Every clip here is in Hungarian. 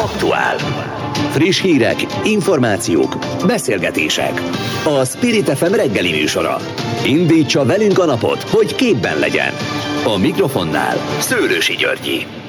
Aktuál. Friss hírek, információk, beszélgetések. A Spirit FM reggeli műsora. Indítsa velünk a napot, hogy képben legyen. A mikrofonnál Szőrősi Györgyi.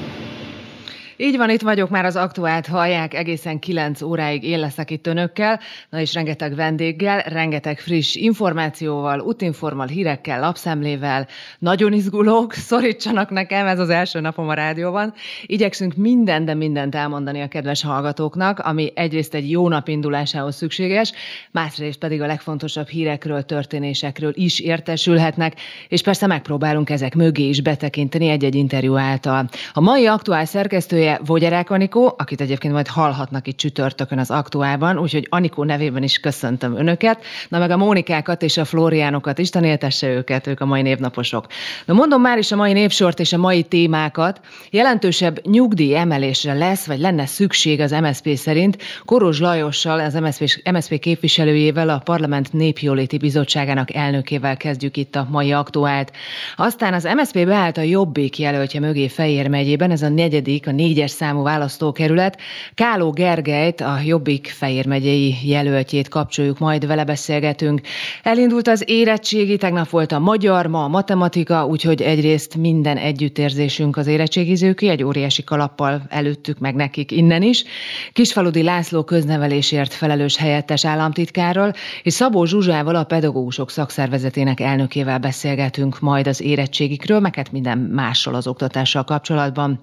Így van, itt vagyok, már az aktuált hallják, egészen 9 óráig én leszek itt önökkel, na és rengeteg vendéggel, rengeteg friss információval, útinformal, hírekkel, lapszemlével, nagyon izgulók, szorítsanak nekem, ez az első napom a rádióban. Igyekszünk minden, de mindent elmondani a kedves hallgatóknak, ami egyrészt egy jó nap indulásához szükséges, másrészt pedig a legfontosabb hírekről, történésekről is értesülhetnek, és persze megpróbálunk ezek mögé is betekinteni egy-egy interjú által. A mai aktuál szerkesztője vendége Vogyerák Anikó, akit egyébként majd hallhatnak itt csütörtökön az aktuálban, úgyhogy Anikó nevében is köszöntöm önöket. Na meg a Mónikákat és a Flóriánokat is, tanéltesse őket, ők a mai névnaposok. Na mondom már is a mai névsort és a mai témákat. Jelentősebb nyugdíj emelésre lesz, vagy lenne szükség az MSZP szerint. Koros Lajossal, az MSZP, MSZP képviselőjével, a Parlament Népjóléti Bizottságának elnökével kezdjük itt a mai aktuált. Aztán az MSZP beállt a Jobbik jelöltje mögé Fejér megyében, ez a negyedik, a négy négyes számú választókerület. Káló Gergelyt, a Jobbik Fejér megyei jelöltjét kapcsoljuk, majd vele beszélgetünk. Elindult az érettségi, tegnap volt a magyar, ma a matematika, úgyhogy egyrészt minden együttérzésünk az érettségizőké, egy óriási kalappal előttük meg nekik innen is. Kisfaludi László köznevelésért felelős helyettes államtitkárral, és Szabó Zsuzsával a pedagógusok szakszervezetének elnökével beszélgetünk majd az érettségikről, meg hát minden mással az oktatással kapcsolatban.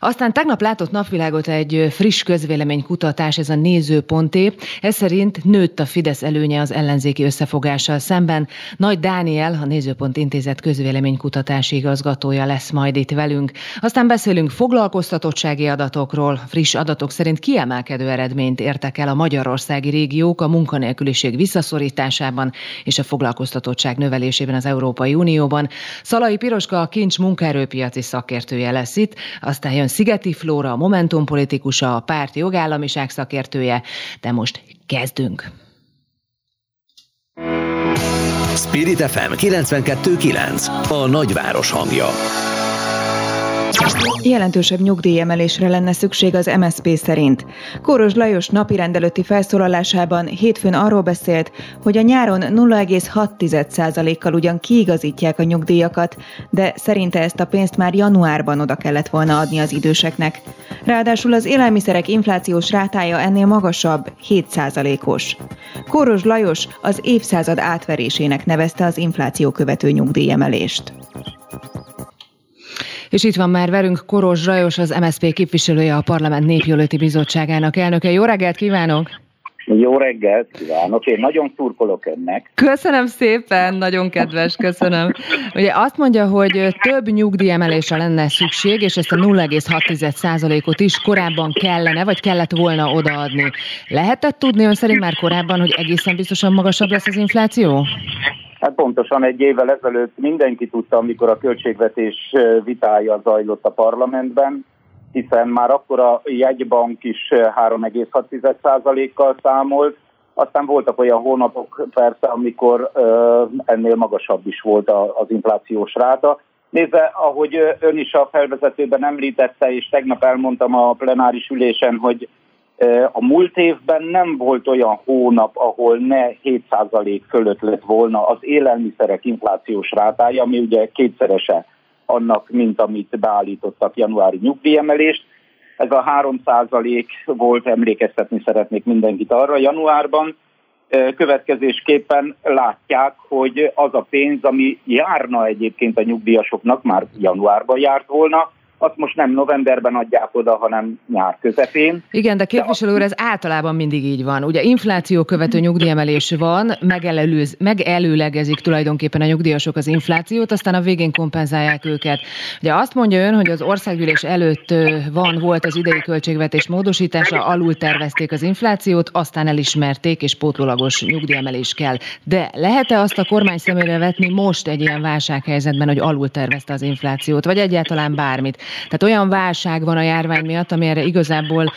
Aztán tegnap látott napvilágot egy friss közvéleménykutatás, ez a nézőponté. Ez szerint nőtt a Fidesz előnye az ellenzéki összefogással szemben. Nagy Dániel, a Nézőpont Intézet közvéleménykutatási igazgatója lesz majd itt velünk. Aztán beszélünk foglalkoztatottsági adatokról. Friss adatok szerint kiemelkedő eredményt értek el a magyarországi régiók a munkanélküliség visszaszorításában és a foglalkoztatottság növelésében az Európai Unióban. Szalai Piroska a kincs munkaerőpiaci szakértője lesz itt, aztán jön Szigeti Flóra, a Momentum politikusa, a párt jogállamiság szakértője, de most kezdünk. Spirit FM 92.9 A nagyváros hangja. Jelentősebb nyugdíjemelésre lenne szükség az MSZP szerint. Kóros Lajos napirendelőtti felszólalásában hétfőn arról beszélt, hogy a nyáron 0,6%-kal ugyan kiigazítják a nyugdíjakat, de szerinte ezt a pénzt már januárban oda kellett volna adni az időseknek. Ráadásul az élelmiszerek inflációs rátája ennél magasabb, 7%-os. Kóros Lajos az évszázad átverésének nevezte az infláció követő nyugdíjemelést. És itt van már velünk Koros Zsajos, az MSZP képviselője, a Parlament Népjölöti Bizottságának elnöke. Jó reggelt kívánok! Jó reggelt kívánok, én nagyon szurkolok önnek. Köszönöm szépen, nagyon kedves, köszönöm. Ugye azt mondja, hogy több nyugdíjemelésre lenne szükség, és ezt a 0,6%-ot is korábban kellene, vagy kellett volna odaadni. Lehetett tudni ön szerint már korábban, hogy egészen biztosan magasabb lesz az infláció? Hát pontosan egy évvel ezelőtt mindenki tudta, amikor a költségvetés vitája zajlott a parlamentben, hiszen már akkor a jegybank is 3,6%-kal számolt, aztán voltak olyan hónapok persze, amikor ennél magasabb is volt az inflációs ráta. Nézve, ahogy ön is a felvezetőben említette, és tegnap elmondtam a plenáris ülésen, hogy a múlt évben nem volt olyan hónap, ahol ne 7% fölött lett volna az élelmiszerek inflációs rátája, ami ugye kétszerese annak, mint amit beállítottak januári nyugdíjemelést. Ez a 3% volt, emlékeztetni szeretnék mindenkit arra januárban. Következésképpen látják, hogy az a pénz, ami járna egyébként a nyugdíjasoknak, már januárban járt volna, azt most nem novemberben adják oda, hanem nyár közepén. Igen, de képviselő úr, ez általában mindig így van. Ugye infláció követő nyugdíjemelés van, megelőz, megelőlegezik tulajdonképpen a nyugdíjasok az inflációt, aztán a végén kompenzálják őket. Ugye azt mondja ön, hogy az országgyűlés előtt van, volt az idei költségvetés módosítása, alul tervezték az inflációt, aztán elismerték, és pótlólagos nyugdíjemelés kell. De lehet-e azt a kormány szemére vetni most egy ilyen válsághelyzetben, hogy alul tervezte az inflációt, vagy egyáltalán bármit? Tehát olyan válság van a járvány miatt, amire igazából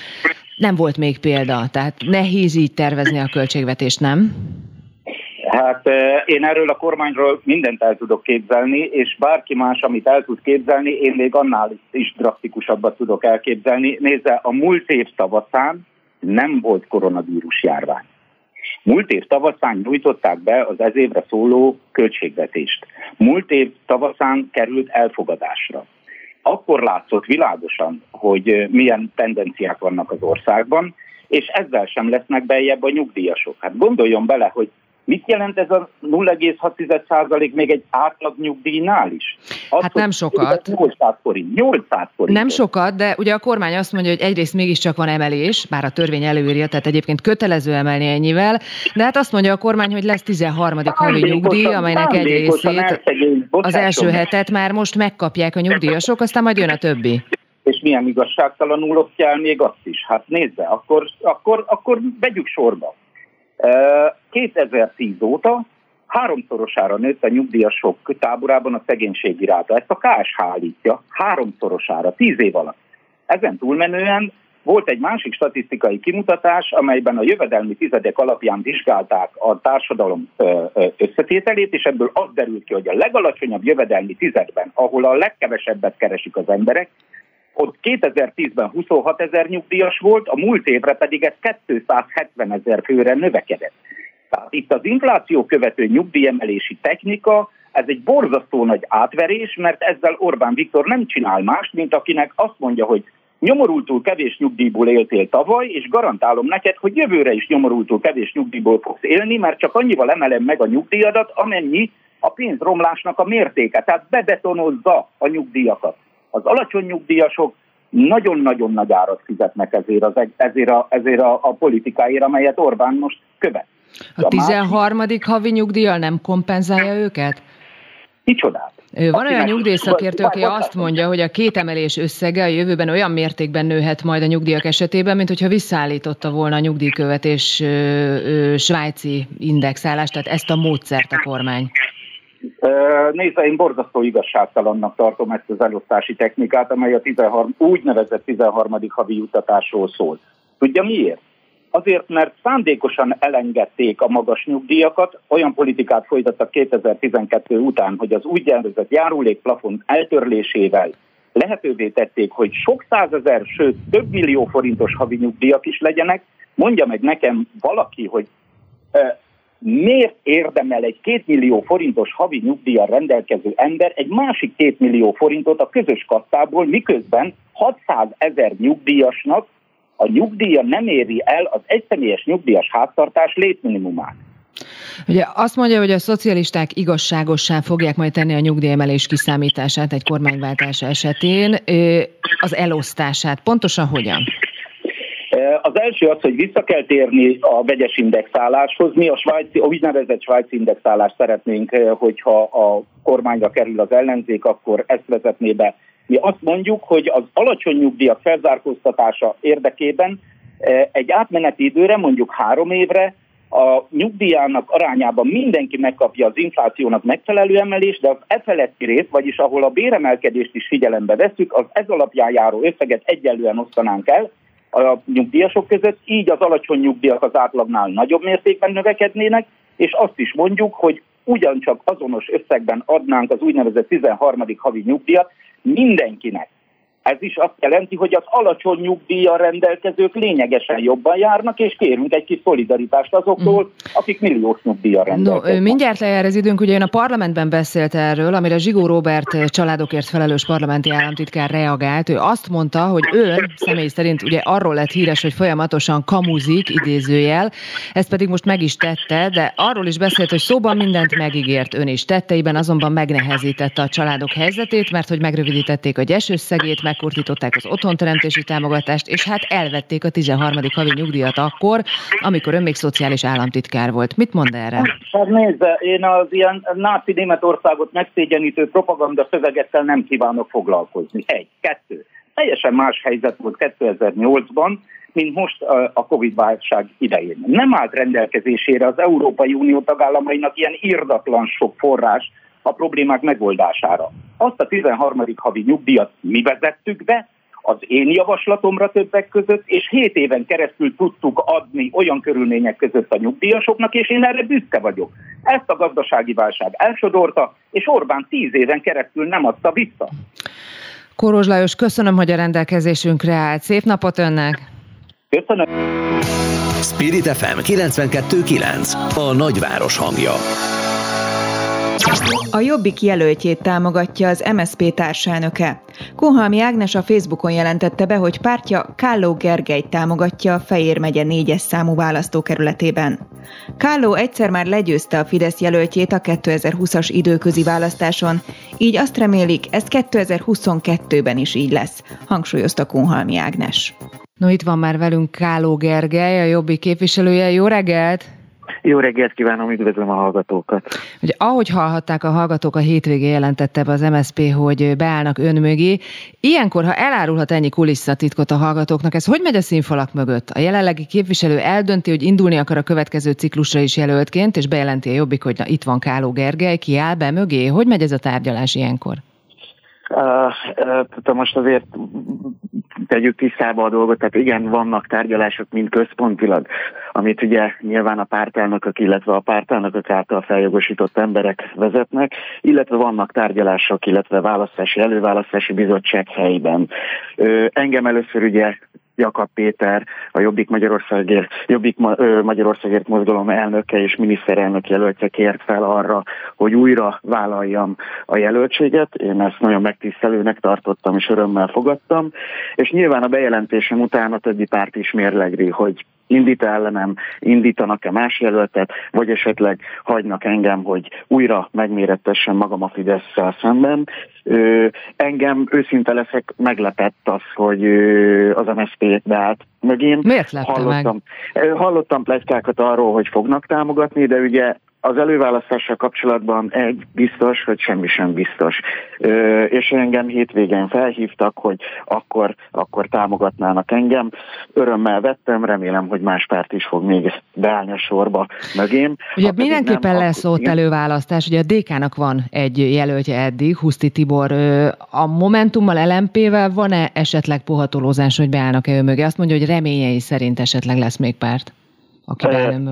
nem volt még példa. Tehát nehéz így tervezni a költségvetést, nem? Hát én erről a kormányról mindent el tudok képzelni, és bárki más, amit el tud képzelni, én még annál is drasztikusabbat tudok elképzelni. Nézze, a múlt év tavaszán nem volt koronavírus járvány. Múlt év tavaszán nyújtották be az ez évre szóló költségvetést. Múlt év tavaszán került elfogadásra. Akkor látszott világosan, hogy milyen tendenciák vannak az országban, és ezzel sem lesznek beljebb a nyugdíjasok. Hát gondoljon bele, hogy Mit jelent ez a 0,6% még egy átlag nyugdíjnál is? Az, hát nem sokat. 800 forint. 800 forint. Nem sokat, de ugye a kormány azt mondja, hogy egyrészt mégiscsak van emelés, bár a törvény előírja, tehát egyébként kötelező emelni ennyivel, de hát azt mondja a kormány, hogy lesz 13. havi nyugdíj, amelynek egy részét az első hetet már most megkapják a nyugdíjasok, aztán majd jön a többi és milyen igazságtalanul osztja el még azt is. Hát nézze, akkor, akkor, akkor vegyük sorba. 2010 óta háromszorosára nőtt a nyugdíjasok táborában a szegénységi ráta. Ezt a KSH állítja háromszorosára, tíz év alatt. Ezen túlmenően volt egy másik statisztikai kimutatás, amelyben a jövedelmi tizedek alapján vizsgálták a társadalom összetételét, és ebből az derült ki, hogy a legalacsonyabb jövedelmi tizedben, ahol a legkevesebbet keresik az emberek, ott 2010-ben 26 ezer nyugdíjas volt, a múlt évre pedig ez 270 ezer főre növekedett. Tehát itt az infláció követő nyugdíjemelési technika, ez egy borzasztó nagy átverés, mert ezzel Orbán Viktor nem csinál mást, mint akinek azt mondja, hogy nyomorultul kevés nyugdíjból éltél tavaly, és garantálom neked, hogy jövőre is nyomorultul kevés nyugdíjból fogsz élni, mert csak annyival emelem meg a nyugdíjadat, amennyi a pénzromlásnak a mértéke. Tehát bebetonozza a nyugdíjakat az alacsony nyugdíjasok nagyon-nagyon nagy árat fizetnek ezért, az, ezért, a, ezért a, a politikáért, amelyet Orbán most követ. A 13. Másik... havi nyugdíjjal nem kompenzálja őket? Micsodát? Van olyan nyugdíjszakértő, aki azt mondja, hogy a két emelés összege a jövőben olyan mértékben nőhet majd a nyugdíjak esetében, mint hogyha visszaállította volna a nyugdíjkövetés svájci indexálást, tehát ezt a módszert a kormány. Nézze, én borzasztó igazságtalannak tartom ezt az elosztási technikát, amely a 13, úgynevezett 13. havi juttatásról szól. Tudja miért? Azért, mert szándékosan elengedték a magas nyugdíjakat, olyan politikát folytattak 2012 után, hogy az úgynevezett járulékplafon eltörlésével lehetővé tették, hogy sok százezer, sőt több millió forintos havi nyugdíjak is legyenek. Mondja meg nekem valaki, hogy miért érdemel egy két millió forintos havi nyugdíjjal rendelkező ember egy másik két millió forintot a közös kasszából, miközben 600 ezer nyugdíjasnak a nyugdíja nem éri el az egyszemélyes nyugdíjas háztartás létminimumát. Ugye azt mondja, hogy a szocialisták igazságossá fogják majd tenni a nyugdíjemelés kiszámítását egy kormányváltás esetén, az elosztását. Pontosan hogyan? Az első az, hogy vissza kell térni a vegyes indexáláshoz. Mi a, svájci, a úgynevezett svájci indexálást szeretnénk, hogyha a kormányra kerül az ellenzék, akkor ezt vezetné be. Mi azt mondjuk, hogy az alacsony nyugdíjak felzárkóztatása érdekében egy átmeneti időre, mondjuk három évre, a nyugdíjának arányában mindenki megkapja az inflációnak megfelelő emelést, de az e feletti rész, vagyis ahol a béremelkedést is figyelembe veszük, az ez alapján járó összeget egyenlően osztanánk el, a nyugdíjasok között, így az alacsony nyugdíjak az átlagnál nagyobb mértékben növekednének, és azt is mondjuk, hogy ugyancsak azonos összegben adnánk az úgynevezett 13. havi nyugdíjat mindenkinek, ez is azt jelenti, hogy az alacsony nyugdíjjal rendelkezők lényegesen jobban járnak, és kérünk egy kis szolidaritást azoktól, mm. akik milliós nyugdíjjal rendelkeznek. No, mindjárt lejár az időnk, ugye ön a parlamentben beszélt erről, amire Zsigó Robert családokért felelős parlamenti államtitkár reagált. Ő azt mondta, hogy ön személy szerint ugye arról lett híres, hogy folyamatosan kamuzik, idézőjel, ezt pedig most meg is tette, de arról is beszélt, hogy szóban mindent megígért ön is tetteiben, azonban megnehezítette a családok helyzetét, mert hogy megrövidítették a gyesőszegét, meg megkurtították az otthonteremtési támogatást, és hát elvették a 13. havi nyugdíjat akkor, amikor ön még szociális államtitkár volt. Mit mond erre? Hát nézze, én az ilyen náci Németországot megszégyenítő propaganda szövegekkel nem kívánok foglalkozni. Egy, kettő. Teljesen más helyzet volt 2008-ban, mint most a Covid-válság idején. Nem állt rendelkezésére az Európai Unió tagállamainak ilyen irdatlan sok forrás, a problémák megoldására. Azt a 13. havi nyugdíjat mi vezettük be, az én javaslatomra többek között, és hét éven keresztül tudtuk adni olyan körülmények között a nyugdíjasoknak, és én erre büszke vagyok. Ezt a gazdasági válság elsodorta, és Orbán tíz éven keresztül nem adta vissza. Korózs Lajos, köszönöm, hogy a rendelkezésünkre állt. Szép napot önnek! Köszönöm! Spirit FM 92.9 A nagyváros hangja a Jobbik jelöltjét támogatja az MSP társelnöke. Kunhalmi Ágnes a Facebookon jelentette be, hogy pártja Kálló Gergelyt támogatja a Fejér megye négyes számú választókerületében. Kálló egyszer már legyőzte a Fidesz jelöltjét a 2020-as időközi választáson, így azt remélik, ez 2022-ben is így lesz, hangsúlyozta Kunhalmi Ágnes. No, itt van már velünk Káló Gergely, a Jobbik képviselője. Jó reggelt! Jó reggelt kívánom, üdvözlöm a hallgatókat. Ugye, ahogy hallhatták a hallgatók, a hétvégén jelentette be az MSP, hogy beállnak ön mögé. Ilyenkor, ha elárulhat ennyi kulisszatitkot a hallgatóknak, ez hogy megy a színfalak mögött? A jelenlegi képviselő eldönti, hogy indulni akar a következő ciklusra is jelöltként, és bejelenti a Jobbik, hogy na, itt van Káló Gergely, ki áll be mögé. Hogy megy ez a tárgyalás ilyenkor? Uh, most azért tegyük tisztába a dolgot, tehát igen, vannak tárgyalások, mint központilag, amit ugye nyilván a pártelnökök, illetve a pártelnökök által feljogosított emberek vezetnek, illetve vannak tárgyalások, illetve választási, előválasztási bizottság helyben. Engem először ugye Jakab Péter, a Jobbik Magyarországért, Jobbik Magyarországért mozgalom elnöke és miniszterelnök jelöltje kért fel arra, hogy újra vállaljam a jelöltséget. Én ezt nagyon megtisztelőnek tartottam és örömmel fogadtam. És nyilván a bejelentésem után a többi párt is mérlegri, hogy indít ellenem, indítanak-e más jelöltet, vagy esetleg hagynak engem, hogy újra megmérettessem magam a fidesz szemben. Ö, engem őszinte leszek, meglepett az, hogy ö, az MSZP beállt mögém. Miért hallottam, meg? Hallottam pletykákat arról, hogy fognak támogatni, de ugye az előválasztással kapcsolatban egy biztos, hogy semmi sem biztos. Ö, és engem hétvégén felhívtak, hogy akkor, akkor támogatnának engem. Örömmel vettem, remélem, hogy más párt is fog még beállni a sorba mögém. Ugye mindenképpen nem, lesz ott előválasztás, ugye a DK-nak van egy jelöltje eddig, Huszti Tibor. A Momentummal, LMP-vel van-e esetleg pohatolózás, hogy beállnak-e ő mögé? Azt mondja, hogy reményei szerint esetleg lesz még párt aki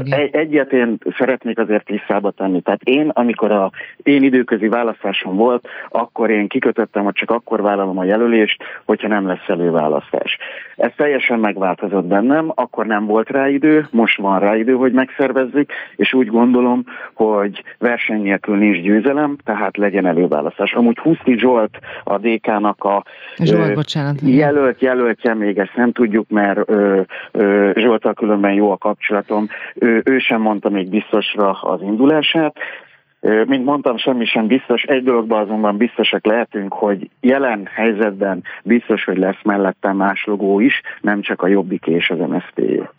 Egy, egyet én szeretnék azért tisztába tenni. Tehát én, amikor a én időközi választásom volt, akkor én kikötöttem, hogy csak akkor vállalom a jelölést, hogyha nem lesz előválasztás. Ez teljesen megváltozott bennem, akkor nem volt rá idő, most van rá idő, hogy megszervezzük, és úgy gondolom, hogy verseny nélkül nincs győzelem, tehát legyen előválasztás. Amúgy Huszti Zsolt a DK-nak a Zsolt, ö, bocsánat. jelölt, jelöltje, még ezt nem tudjuk, mert ö, ö, Zsoltal különben jó a kapcsolat, barátom, ő, ő sem mondta még biztosra az indulását, mint mondtam, semmi sem biztos. Egy dologban azonban biztosak lehetünk, hogy jelen helyzetben biztos, hogy lesz mellette más logó is, nem csak a Jobbik és az MSZP.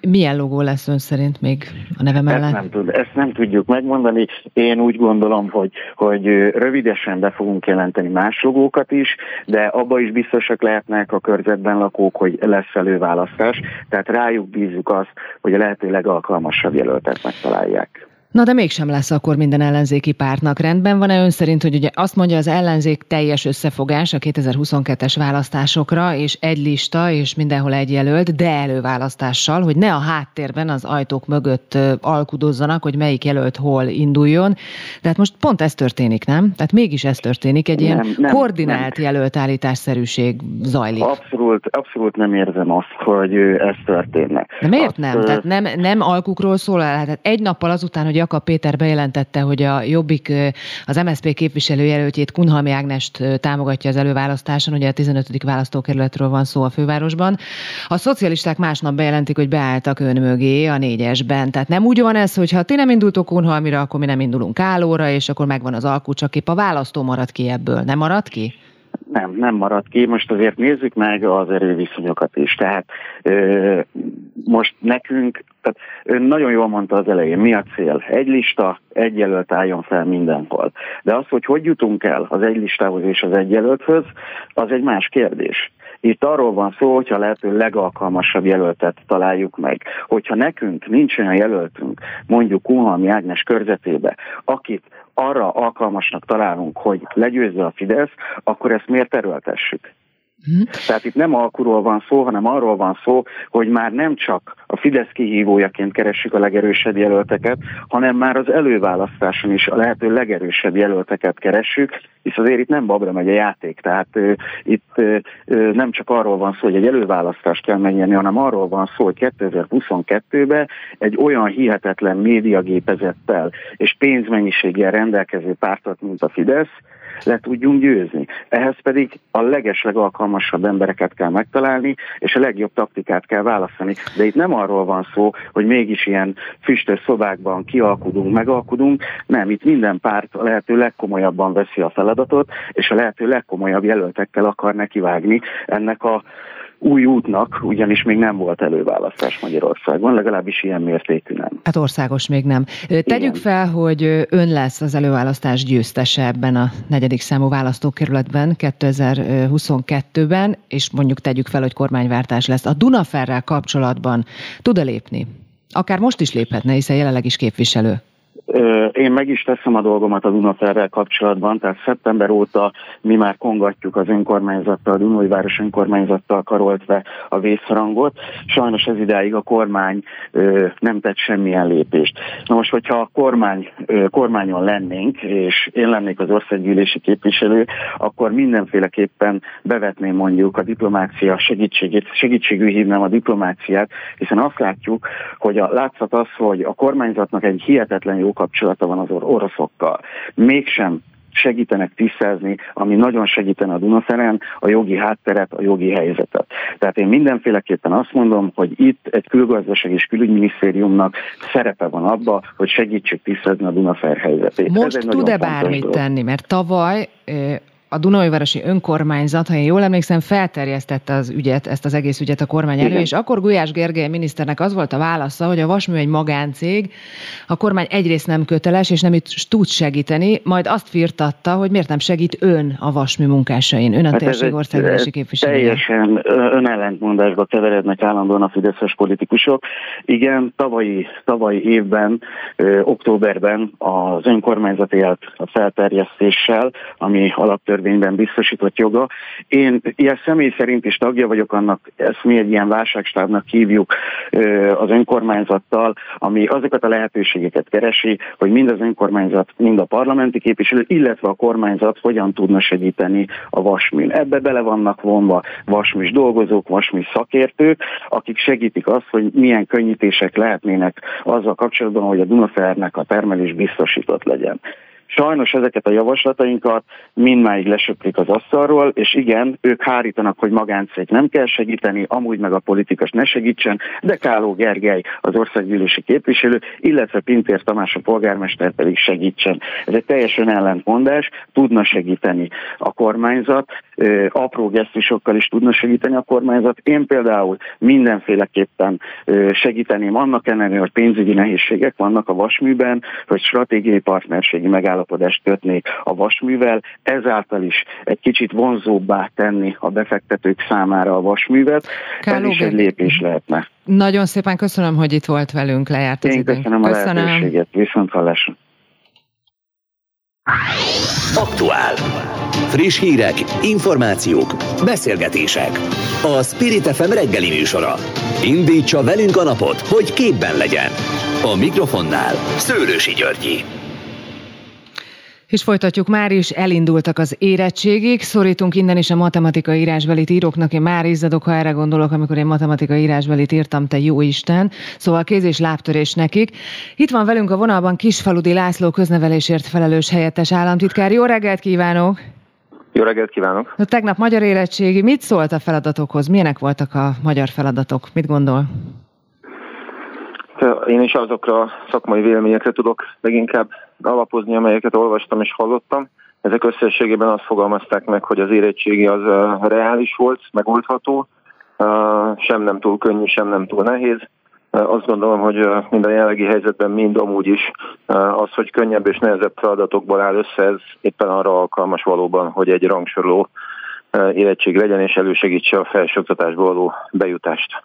Milyen logó lesz ön szerint még a neve mellett? Ezt nem, tud, ezt nem tudjuk megmondani. Én úgy gondolom, hogy, hogy rövidesen be fogunk jelenteni más logókat is, de abba is biztosak lehetnek a körzetben lakók, hogy lesz előválasztás. Tehát rájuk bízzuk azt, hogy a lehető legalkalmasabb jelöltet megtalálják. Na de mégsem lesz akkor minden ellenzéki pártnak. Rendben van-e ön szerint, hogy ugye azt mondja az ellenzék teljes összefogás a 2022-es választásokra, és egy lista, és mindenhol egy jelölt, de előválasztással, hogy ne a háttérben az ajtók mögött alkudozzanak, hogy melyik jelölt hol induljon. De hát most pont ez történik, nem? Tehát mégis ez történik, egy nem, ilyen nem, koordinált nem. jelöltállításszerűség zajlik. Abszolút, abszolút nem érzem azt, hogy ez történne. De miért azt, nem? Tehát nem, nem alkukról szól el? Tehát egy nappal azután, hogy Jakab Péter bejelentette, hogy a Jobbik az MSZP képviselőjelöltjét Kunhalmi Ágnest támogatja az előválasztáson, ugye a 15. választókerületről van szó a fővárosban. A szocialisták másnap bejelentik, hogy beálltak ön mögé a négyesben. Tehát nem úgy van ez, hogy ha ti nem indultok Kunhalmira, akkor mi nem indulunk Állóra, és akkor megvan az alkú, csak épp a választó marad ki ebből. Nem marad ki? Nem, nem marad ki. Most azért nézzük meg az erőviszonyokat is. Tehát ö, most nekünk, tehát ön nagyon jól mondta az elején, mi a cél? Egy lista, egy jelölt álljon fel mindenhol. De az, hogy hogy jutunk el az egy listához és az egy jelölthöz, az egy más kérdés. Itt arról van szó, hogyha lehető legalkalmasabb jelöltet találjuk meg. Hogyha nekünk nincs olyan jelöltünk, mondjuk Kunhalmi Ágnes körzetébe, akit arra alkalmasnak találunk, hogy legyőzze a Fidesz, akkor ezt miért erőltessük? Hmm. Tehát itt nem alkuról van szó, hanem arról van szó, hogy már nem csak a Fidesz kihívójaként keressük a legerősebb jelölteket, hanem már az előválasztáson is a lehető legerősebb jelölteket keressük, hisz azért itt nem babra megy a játék, tehát uh, itt uh, nem csak arról van szó, hogy egy előválasztást kell megnyerni, hanem arról van szó, hogy 2022-ben egy olyan hihetetlen médiagépezettel és pénzmennyiséggel rendelkező pártot, mint a Fidesz, le tudjunk győzni. Ehhez pedig a legesleg alkalmasabb embereket kell megtalálni, és a legjobb taktikát kell választani. De itt nem arról van szó, hogy mégis ilyen füstös szobákban kialkudunk, megalkudunk, nem, itt minden párt a lehető legkomolyabban veszi a feladatot, és a lehető legkomolyabb jelöltekkel akar nekivágni ennek a új útnak, ugyanis még nem volt előválasztás Magyarországon, legalábbis ilyen mértékű nem. Hát országos még nem. Tegyük Igen. fel, hogy ön lesz az előválasztás győztese ebben a negyedik számú választókerületben 2022-ben, és mondjuk tegyük fel, hogy kormányváltás lesz. A Dunaferrel kapcsolatban tud-e lépni? Akár most is léphetne, hiszen jelenleg is képviselő. Én meg is teszem a dolgomat a Dunaferrel kapcsolatban, tehát szeptember óta mi már kongatjuk az önkormányzattal, a Dunai Város önkormányzattal karoltve a vészharangot. Sajnos ez idáig a kormány nem tett semmilyen lépést. Na most, hogyha a kormány, kormányon lennénk, és én lennék az országgyűlési képviselő, akkor mindenféleképpen bevetném mondjuk a diplomácia segítségét, segítségű hívnám a diplomáciát, hiszen azt látjuk, hogy a látszat az, hogy a kormányzatnak egy hihetetlen jó kapcsolata van az oroszokkal. Mégsem segítenek tisztázni, ami nagyon segítene a Dunaferen, a jogi hátteret, a jogi helyzetet. Tehát én mindenféleképpen azt mondom, hogy itt egy külgazdaság és külügyminisztériumnak szerepe van abba, hogy segítsük tisztázni a Dunafer helyzetét. Most tud-e bármit dolog. tenni? Mert tavaly a Dunajvárosi önkormányzat, ha én jól emlékszem, felterjesztette az ügyet, ezt az egész ügyet a kormány elő, Igen. és akkor Gulyás Gergely miniszternek az volt a válasza, hogy a Vasmű egy magáncég, a kormány egyrészt nem köteles, és nem is tud segíteni, majd azt firtatta, hogy miért nem segít ön a Vasmű munkásain, ön a hát térség országgyűlési képviselője. Teljesen önellentmondásba keverednek állandóan a fideszes politikusok. Igen, tavalyi, tavalyi évben, ö, októberben az a felterjesztéssel, ami alaptör törvényben biztosított joga. Én ilyen személy szerint is tagja vagyok annak, ezt mi egy ilyen válságstábnak hívjuk az önkormányzattal, ami azokat a lehetőségeket keresi, hogy mind az önkormányzat, mind a parlamenti képviselő, illetve a kormányzat hogyan tudna segíteni a vasműn. Ebbe bele vannak vonva vasműs dolgozók, vasműs szakértők, akik segítik azt, hogy milyen könnyítések lehetnének azzal kapcsolatban, hogy a Dunafernek a termelés biztosított legyen. Sajnos ezeket a javaslatainkat mindmáig lesöprik az asztalról, és igen, ők hárítanak, hogy magáncég nem kell segíteni, amúgy meg a politikus ne segítsen, de Káló Gergely az országgyűlési képviselő, illetve Pintér Tamás a polgármester pedig segítsen. Ez egy teljesen ellentmondás, tudna segíteni a kormányzat, apró gesztusokkal is tudna segíteni a kormányzat. Én például mindenféleképpen segíteném annak ellenére, hogy pénzügyi nehézségek vannak a vasműben, hogy stratégiai partnerségi megállapodást kötnék a vasművel, ezáltal is egy kicsit vonzóbbá tenni a befektetők számára a vasművet. Káló, Ez is egy lépés lehetne. Nagyon szépen köszönöm, hogy itt volt velünk, lejárt az Én időnk. köszönöm, köszönöm a lehetőséget, viszont hallásra. Aktuál. Friss hírek, információk, beszélgetések. A Spirit FM reggeli műsora. Indítsa velünk a napot, hogy képben legyen. A mikrofonnál Szőlősi Györgyi. És folytatjuk már is, elindultak az érettségig, szorítunk innen is a matematika írásbelit íróknak, én már izzadok, ha erre gondolok, amikor én matematika írásbelit írtam, te jó Isten, szóval kéz és lábtörés nekik. Itt van velünk a vonalban Kisfaludi László köznevelésért felelős helyettes államtitkár. Jó reggelt kívánok! Jó reggelt kívánok! A tegnap magyar érettségi, mit szólt a feladatokhoz? Milyenek voltak a magyar feladatok? Mit gondol? Én is azokra a szakmai véleményekre tudok leginkább alapozni, amelyeket olvastam és hallottam. Ezek összességében azt fogalmazták meg, hogy az érettségi az reális volt, megoldható, sem nem túl könnyű, sem nem túl nehéz. Azt gondolom, hogy mind a jelenlegi helyzetben, mind amúgy is az, hogy könnyebb és nehezebb feladatokból áll össze, ez éppen arra alkalmas valóban, hogy egy rangsoroló érettség legyen és elősegítse a felsőoktatásba való bejutást.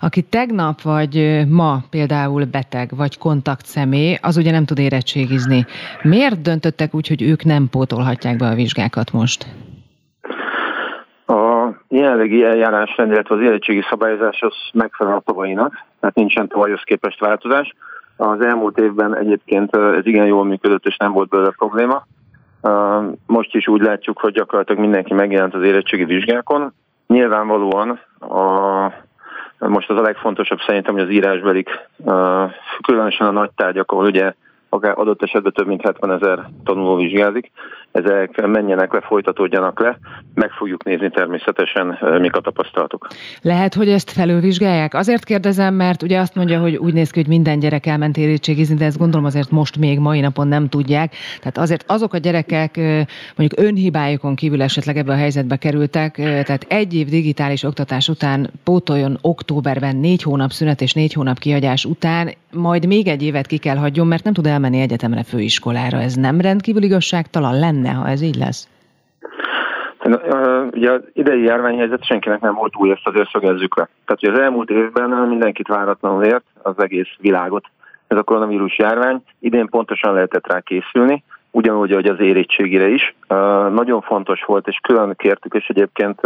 Aki tegnap vagy ma például beteg vagy kontaktszemély, az ugye nem tud érettségizni. Miért döntöttek úgy, hogy ők nem pótolhatják be a vizsgákat most? A jelenlegi eljárásrend, illetve az érettségi szabályozás az megfelel a tavalyinak, tehát nincsen tavalyhoz képest változás. Az elmúlt évben egyébként ez igen jól működött, és nem volt belőle probléma. Most is úgy látjuk, hogy gyakorlatilag mindenki megjelent az érettségi vizsgákon. Nyilvánvalóan a, most az a legfontosabb szerintem, hogy az írásbelik, különösen a nagy tárgyak, ahol ugye akár adott esetben több mint 70 ezer tanuló vizsgázik, ezek menjenek le, folytatódjanak le, meg fogjuk nézni természetesen, mik a tapasztalatok. Lehet, hogy ezt felülvizsgálják? Azért kérdezem, mert ugye azt mondja, hogy úgy néz ki, hogy minden gyerek elment érettségizni, de ezt gondolom azért most még mai napon nem tudják. Tehát azért azok a gyerekek mondjuk önhibájukon kívül esetleg ebbe a helyzetbe kerültek, tehát egy év digitális oktatás után pótoljon októberben négy hónap szünet és négy hónap kihagyás után, majd még egy évet ki kell hagyjon, mert nem tud elmenni egyetemre, főiskolára. Ez nem rendkívül igazságtalan lenne? Lenne, ha ez így lesz? Ugye az idei járványhelyzet senkinek nem volt új, ezt azért szögezzük le. Tehát, hogy az elmúlt évben mindenkit váratlanul ért, az egész világot ez a koronavírus járvány. Idén pontosan lehetett rá készülni, ugyanúgy, hogy az érettségire is. Nagyon fontos volt, és külön kértük, és egyébként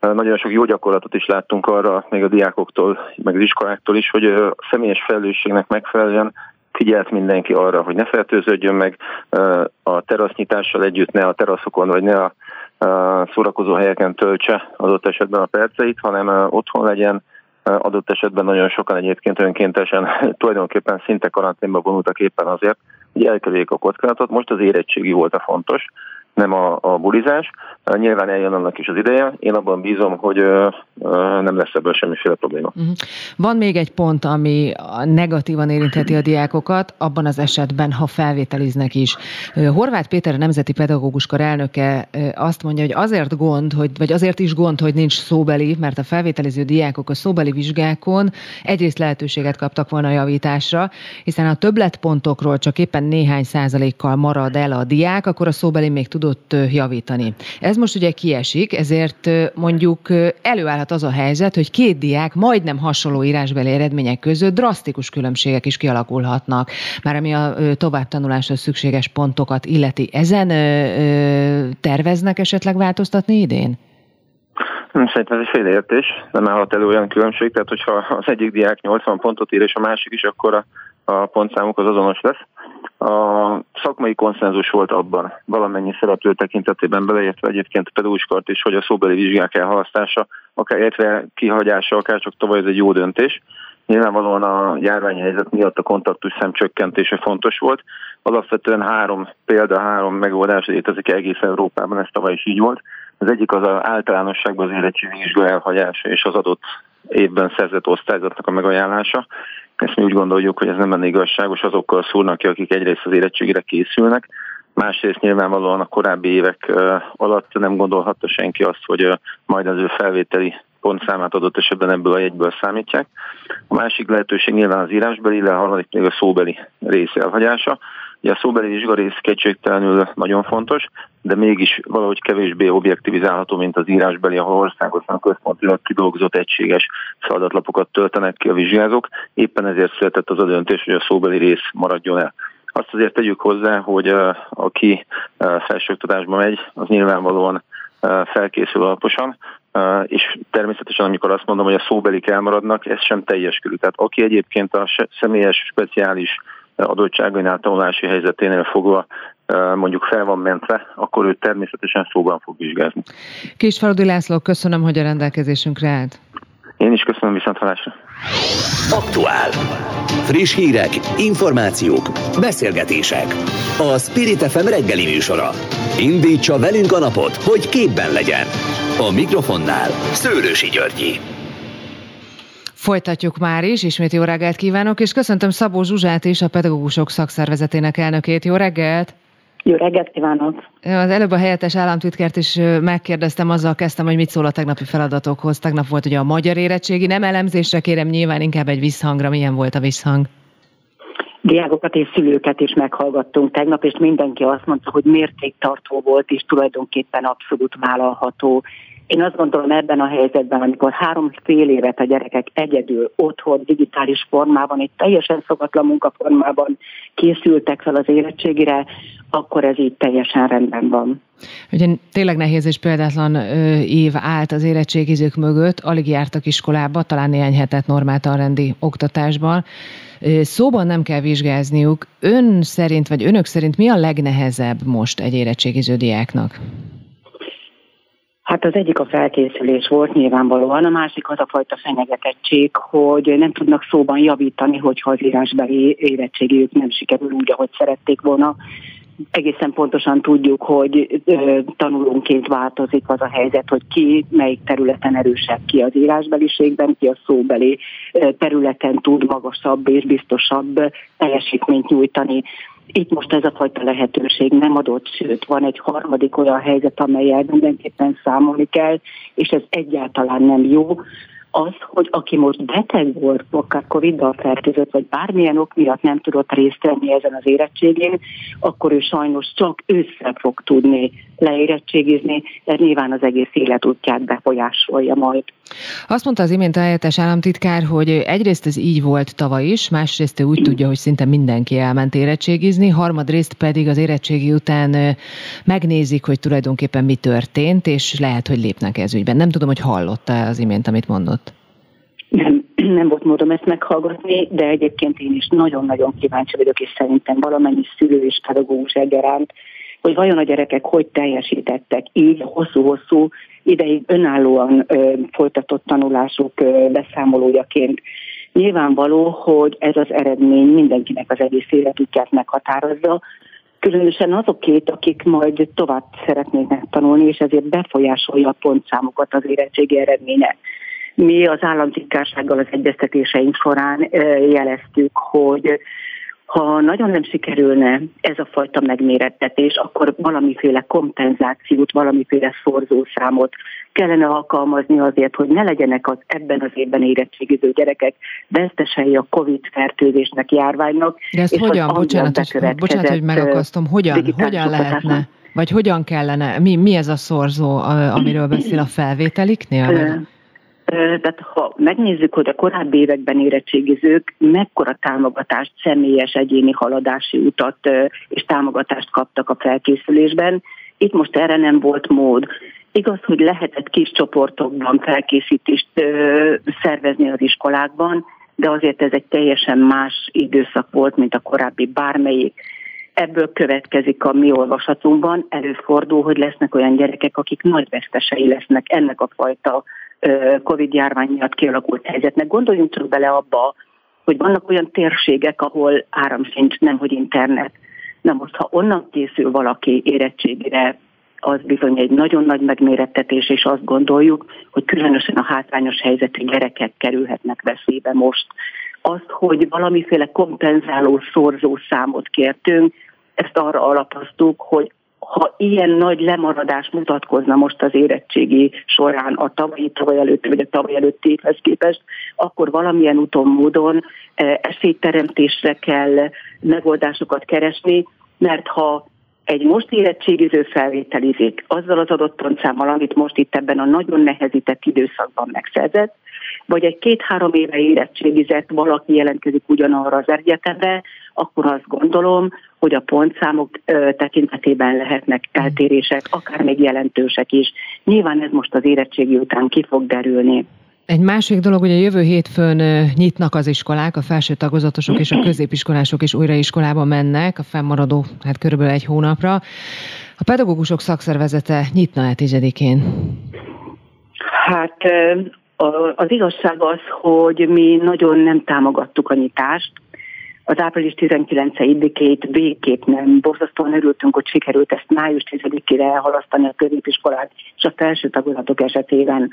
nagyon sok jó gyakorlatot is láttunk arra, még a diákoktól, meg az iskoláktól is, hogy a személyes felelősségnek megfelelően figyelt mindenki arra, hogy ne fertőződjön meg a terasznyitással együtt, ne a teraszokon, vagy ne a szórakozó helyeken töltse adott esetben a perceit, hanem otthon legyen, adott esetben nagyon sokan egyébként önkéntesen tulajdonképpen szinte karanténba vonultak éppen azért, hogy elkerüljék a kockázatot. Most az érettségi volt a fontos, nem a, a bulizás. Nyilván eljön annak is az ideje. Én abban bízom, hogy ö, ö, nem lesz ebből semmiféle probléma. Uh-huh. Van még egy pont, ami negatívan érintheti a diákokat, abban az esetben, ha felvételiznek is. Horváth Péter, a Nemzeti Pedagógus Kar elnöke azt mondja, hogy azért gond, hogy, vagy azért is gond, hogy nincs szóbeli, mert a felvételiző diákok a szóbeli vizsgákon egyrészt lehetőséget kaptak volna a javításra, hiszen a többletpontokról csak éppen néhány százalékkal marad el a diák, akkor a szóbeli még tud tudott javítani. Ez most ugye kiesik, ezért mondjuk előállhat az a helyzet, hogy két diák majdnem hasonló írásbeli eredmények között drasztikus különbségek is kialakulhatnak, már ami a továbbtanuláshoz szükséges pontokat illeti. Ezen terveznek esetleg változtatni idén? Szerintem ez egy félreértés, nem állhat elő olyan különbség, tehát hogyha az egyik diák 80 pontot ír, és a másik is, akkor a, a pontszámuk az azonos lesz. A szakmai konszenzus volt abban valamennyi szereplő tekintetében beleértve egyébként a pedagóguskart is, hogy a szóbeli vizsgák elhalasztása, akár értve kihagyása, akár csak tavaly ez egy jó döntés. Nyilvánvalóan a járványhelyzet miatt a kontaktus szem fontos volt. Alapvetően három példa, három megoldás létezik egész Európában, ez tavaly is így volt. Az egyik az, az általánosságban az érettségi vizsga elhagyása és az adott évben szerzett osztályzatnak a megajánlása. Ezt mi úgy gondoljuk, hogy ez nem lenne igazságos, azokkal szúrnak ki, akik egyrészt az érettségére készülnek, másrészt nyilvánvalóan a korábbi évek alatt nem gondolhatta senki azt, hogy majd az ő felvételi pontszámát adott esetben ebből a jegyből számítják. A másik lehetőség nyilván az írásbeli, illetve a harmadik még a szóbeli rész elhagyása. Ugye a szóbeli vizsgarész kétségtelenül nagyon fontos, de mégis valahogy kevésbé objektivizálható, mint az írásbeli, ahol országosan központilag kidolgozott egységes feladatlapokat töltenek ki a vizsgázók. Éppen ezért született az a döntés, hogy a szóbeli rész maradjon el. Azt azért tegyük hozzá, hogy aki uh, felsőoktatásba megy, az nyilvánvalóan uh, felkészül alaposan, és természetesen amikor azt mondom, hogy a szóbelik elmaradnak, ez sem teljes körül. Tehát aki egyébként a személyes, speciális adottságainál, tanulási helyzeténél fogva mondjuk fel van mentve, akkor ő természetesen szóban fog vizsgázni. Kisfaludi László, köszönöm, hogy a rendelkezésünkre állt. Én is köszönöm viszont halásra. Aktuál. Friss hírek, információk, beszélgetések. A Spirit FM reggeli műsora. Indítsa velünk a napot, hogy képben legyen. A mikrofonnál Szőrősi Györgyi. Folytatjuk már is, ismét jó reggelt kívánok, és köszöntöm Szabó Zsuzsát is, a Pedagógusok Szakszervezetének elnökét. Jó reggelt! Jó reggelt kívánok! Az előbb a helyettes államtitkert is megkérdeztem, azzal kezdtem, hogy mit szól a tegnapi feladatokhoz. Tegnap volt ugye a magyar érettségi, nem elemzésre kérem, nyilván inkább egy visszhangra. Milyen volt a visszhang? Diákokat és szülőket is meghallgattunk tegnap, és mindenki azt mondta, hogy mértéktartó volt, és tulajdonképpen abszolút vállalható Én azt gondolom ebben a helyzetben, amikor három fél évet a gyerekek egyedül otthon, digitális formában, egy teljesen szokatlan munkaformában készültek fel az érettségire, akkor ez így teljesen rendben van. Ugye tényleg nehéz és példátlan ö, év állt az érettségizők mögött, alig jártak iskolába, talán néhány hetet normáltanrendi oktatásban. Szóban nem kell vizsgázniuk. Ön szerint, vagy önök szerint mi a legnehezebb most egy érettségiző diáknak? Hát az egyik a felkészülés volt nyilvánvalóan, a másik az a fajta fenyegetettség, hogy nem tudnak szóban javítani, hogyha az írásbeli érettségiük nem sikerül úgy, ahogy szerették volna egészen pontosan tudjuk, hogy tanulónként változik az a helyzet, hogy ki melyik területen erősebb, ki az írásbeliségben, ki a szóbeli területen tud magasabb és biztosabb teljesítményt nyújtani. Itt most ez a fajta lehetőség nem adott, sőt van egy harmadik olyan helyzet, amelyel mindenképpen számolni kell, és ez egyáltalán nem jó az, hogy aki most beteg volt, akár Covid-dal fertőzött, vagy bármilyen ok miatt nem tudott részt venni ezen az érettségén, akkor ő sajnos csak ősszel fog tudni leérettségizni, ez nyilván az egész életútját befolyásolja majd. Azt mondta az imént a helyettes államtitkár, hogy egyrészt ez így volt tavaly is, másrészt ő úgy tudja, hogy szinte mindenki elment érettségizni, harmadrészt pedig az érettségi után megnézik, hogy tulajdonképpen mi történt, és lehet, hogy lépnek ez ügyben. Nem tudom, hogy hallotta az imént, amit mondott. Nem, nem volt módom ezt meghallgatni, de egyébként én is nagyon-nagyon kíváncsi vagyok, és szerintem valamennyi szülő és pedagógus egyaránt, hogy vajon a gyerekek hogy teljesítettek így hosszú-hosszú ideig önállóan ö, folytatott tanulásuk ö, beszámolójaként. Nyilvánvaló, hogy ez az eredmény mindenkinek az egész életüket meghatározza, különösen azokét, akik majd tovább szeretnének tanulni, és ezért befolyásolja a pontszámokat az érettségi eredménye. Mi az államtitkársággal az egyeztetéseink során jeleztük, hogy ha nagyon nem sikerülne ez a fajta megmérettetés, akkor valamiféle kompenzációt, valamiféle szorzószámot kellene alkalmazni azért, hogy ne legyenek az ebben az évben érettségiző gyerekek vesztesei a COVID-fertőzésnek, járványnak. De ezt hogyan, bocsánat, hogy, bocsánat, hogy megakasztom, hogyan, hogyan lehetne? Vagy hogyan kellene, mi, mi ez a szorzó, amiről beszél a felvételiknél? Tehát ha megnézzük, hogy a korábbi években érettségizők mekkora támogatást, személyes egyéni haladási utat és támogatást kaptak a felkészülésben, itt most erre nem volt mód. Igaz, hogy lehetett kis csoportokban felkészítést szervezni az iskolákban, de azért ez egy teljesen más időszak volt, mint a korábbi bármelyik. Ebből következik a mi olvasatunkban, előfordul, hogy lesznek olyan gyerekek, akik nagy vesztesei lesznek ennek a fajta Covid járvány miatt kialakult helyzetnek. Gondoljunk csak bele abba, hogy vannak olyan térségek, ahol áram sincs, nemhogy internet. Na most, ha onnan készül valaki érettségére, az bizony egy nagyon nagy megmérettetés, és azt gondoljuk, hogy különösen a hátrányos helyzetű gyerekek kerülhetnek veszélybe most. Azt, hogy valamiféle kompenzáló szorzó számot kértünk, ezt arra alapoztuk, hogy ha ilyen nagy lemaradás mutatkozna most az érettségi során a tavalyi tavaly előtti vagy a tavaly előtti évhez képest, akkor valamilyen úton, módon eh, esélyteremtésre kell megoldásokat keresni, mert ha egy most érettségiző felvételizik azzal az adott pontszámmal, amit most itt ebben a nagyon nehezített időszakban megszerzett, vagy egy két-három éve érettségizett valaki jelentkezik ugyanarra az egyetemre, akkor azt gondolom, hogy a pontszámok tekintetében lehetnek eltérések, akár még jelentősek is. Nyilván ez most az érettségi után ki fog derülni. Egy másik dolog, hogy a jövő hétfőn nyitnak az iskolák, a felső tagozatosok és a középiskolások is újra iskolába mennek, a fennmaradó hát körülbelül egy hónapra. A pedagógusok szakszervezete nyitna-e tizedikén? Hát az igazság az, hogy mi nagyon nem támogattuk a nyitást. Az április 19-ét végképp nem. Borzasztóan örültünk, hogy sikerült ezt május 10-ére elhalasztani a középiskolát és a felső tagozatok esetében.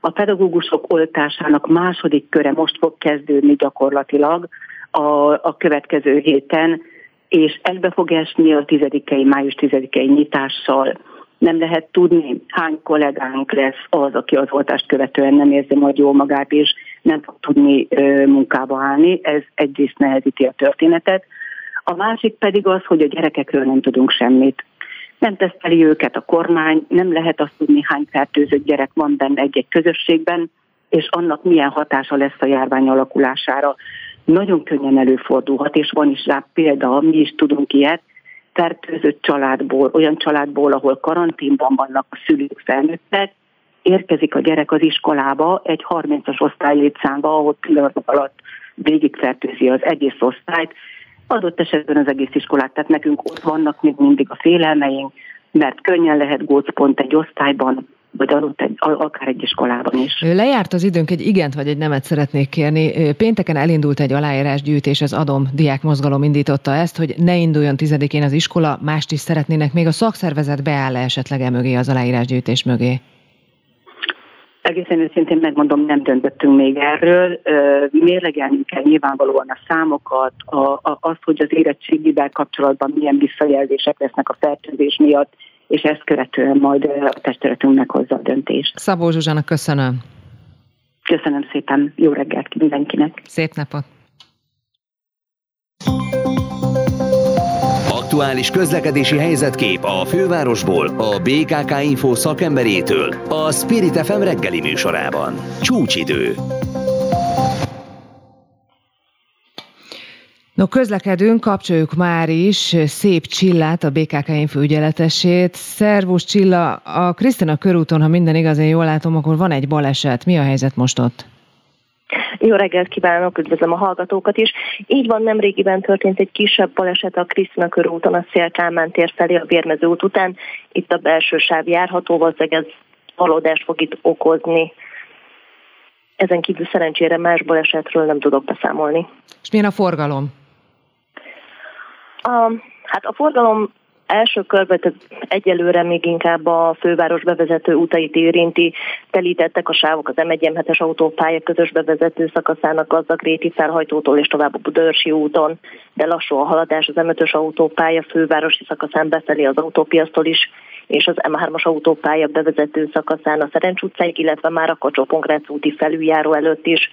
A pedagógusok oltásának második köre most fog kezdődni gyakorlatilag a, a következő héten, és egybe fog esni a 10 május 10-i nyitással nem lehet tudni, hány kollégánk lesz az, aki az oltást követően nem érzi majd jól magát, és nem fog tudni ö, munkába állni. Ez egyrészt nehezíti a történetet. A másik pedig az, hogy a gyerekekről nem tudunk semmit. Nem teszteli őket a kormány, nem lehet azt tudni, hány fertőzött gyerek van benne egy-egy közösségben, és annak milyen hatása lesz a járvány alakulására. Nagyon könnyen előfordulhat, és van is rá példa, mi is tudunk ilyet, fertőzött családból, olyan családból, ahol karanténban vannak a szülők felnőttek, érkezik a gyerek az iskolába egy 30-as osztály létszámba, ahol pillanatok alatt végigfertőzi az egész osztályt, adott esetben az egész iskolát. Tehát nekünk ott vannak még mindig a félelmeink, mert könnyen lehet gócpont egy osztályban, vagy adott egy, akár egy iskolában is. Lejárt az időnk, egy igent vagy egy nemet szeretnék kérni. Pénteken elindult egy aláírásgyűjtés, az Adom Diák Mozgalom indította ezt, hogy ne induljon tizedikén az iskola, mást is szeretnének. Még a szakszervezet beáll -e esetleg e mögé, az aláírásgyűjtés mögé? Egészen őszintén megmondom, nem döntöttünk még erről. Mérlegelni kell nyilvánvalóan a számokat, a, a, azt, hogy az érettségivel kapcsolatban milyen visszajelzések lesznek a fertőzés miatt, és ezt követően majd a testületünk meghozza a döntést. Szabó Zsuzsának köszönöm. Köszönöm szépen, jó reggelt mindenkinek. Szép napot. Aktuális közlekedési helyzetkép a fővárosból a BKK Info szakemberétől a Spirit FM reggeli műsorában. Csúcsidő. No, közlekedünk, kapcsoljuk már is Szép Csillát, a BKK Info ügyeletesét. Szervus Csilla, a Krisztina körúton, ha minden igaz, én jól látom, akkor van egy baleset. Mi a helyzet most ott? Jó reggelt kívánok, üdvözlöm a hallgatókat is. Így van, nemrégiben történt egy kisebb baleset a Krisztina körúton a Szélkámán tér felé a Vérmező út után. Itt a belső sáv járható, valószínűleg ez valódást fog itt okozni. Ezen kívül szerencsére más balesetről nem tudok beszámolni. És milyen a forgalom? A, hát a forgalom első körben tehát egyelőre még inkább a főváros bevezető utait érinti. Telítettek a sávok az M1 autópálya közös bevezető szakaszának Gazdagréti felhajtótól és tovább a Budörsi úton, de lassú a haladás az M5-ös autópálya fővárosi szakaszán befelé az autópiasztól is, és az M3-as autópálya bevezető szakaszán a Szerencs utcáig, illetve már a kacsó úti felüljáró előtt is.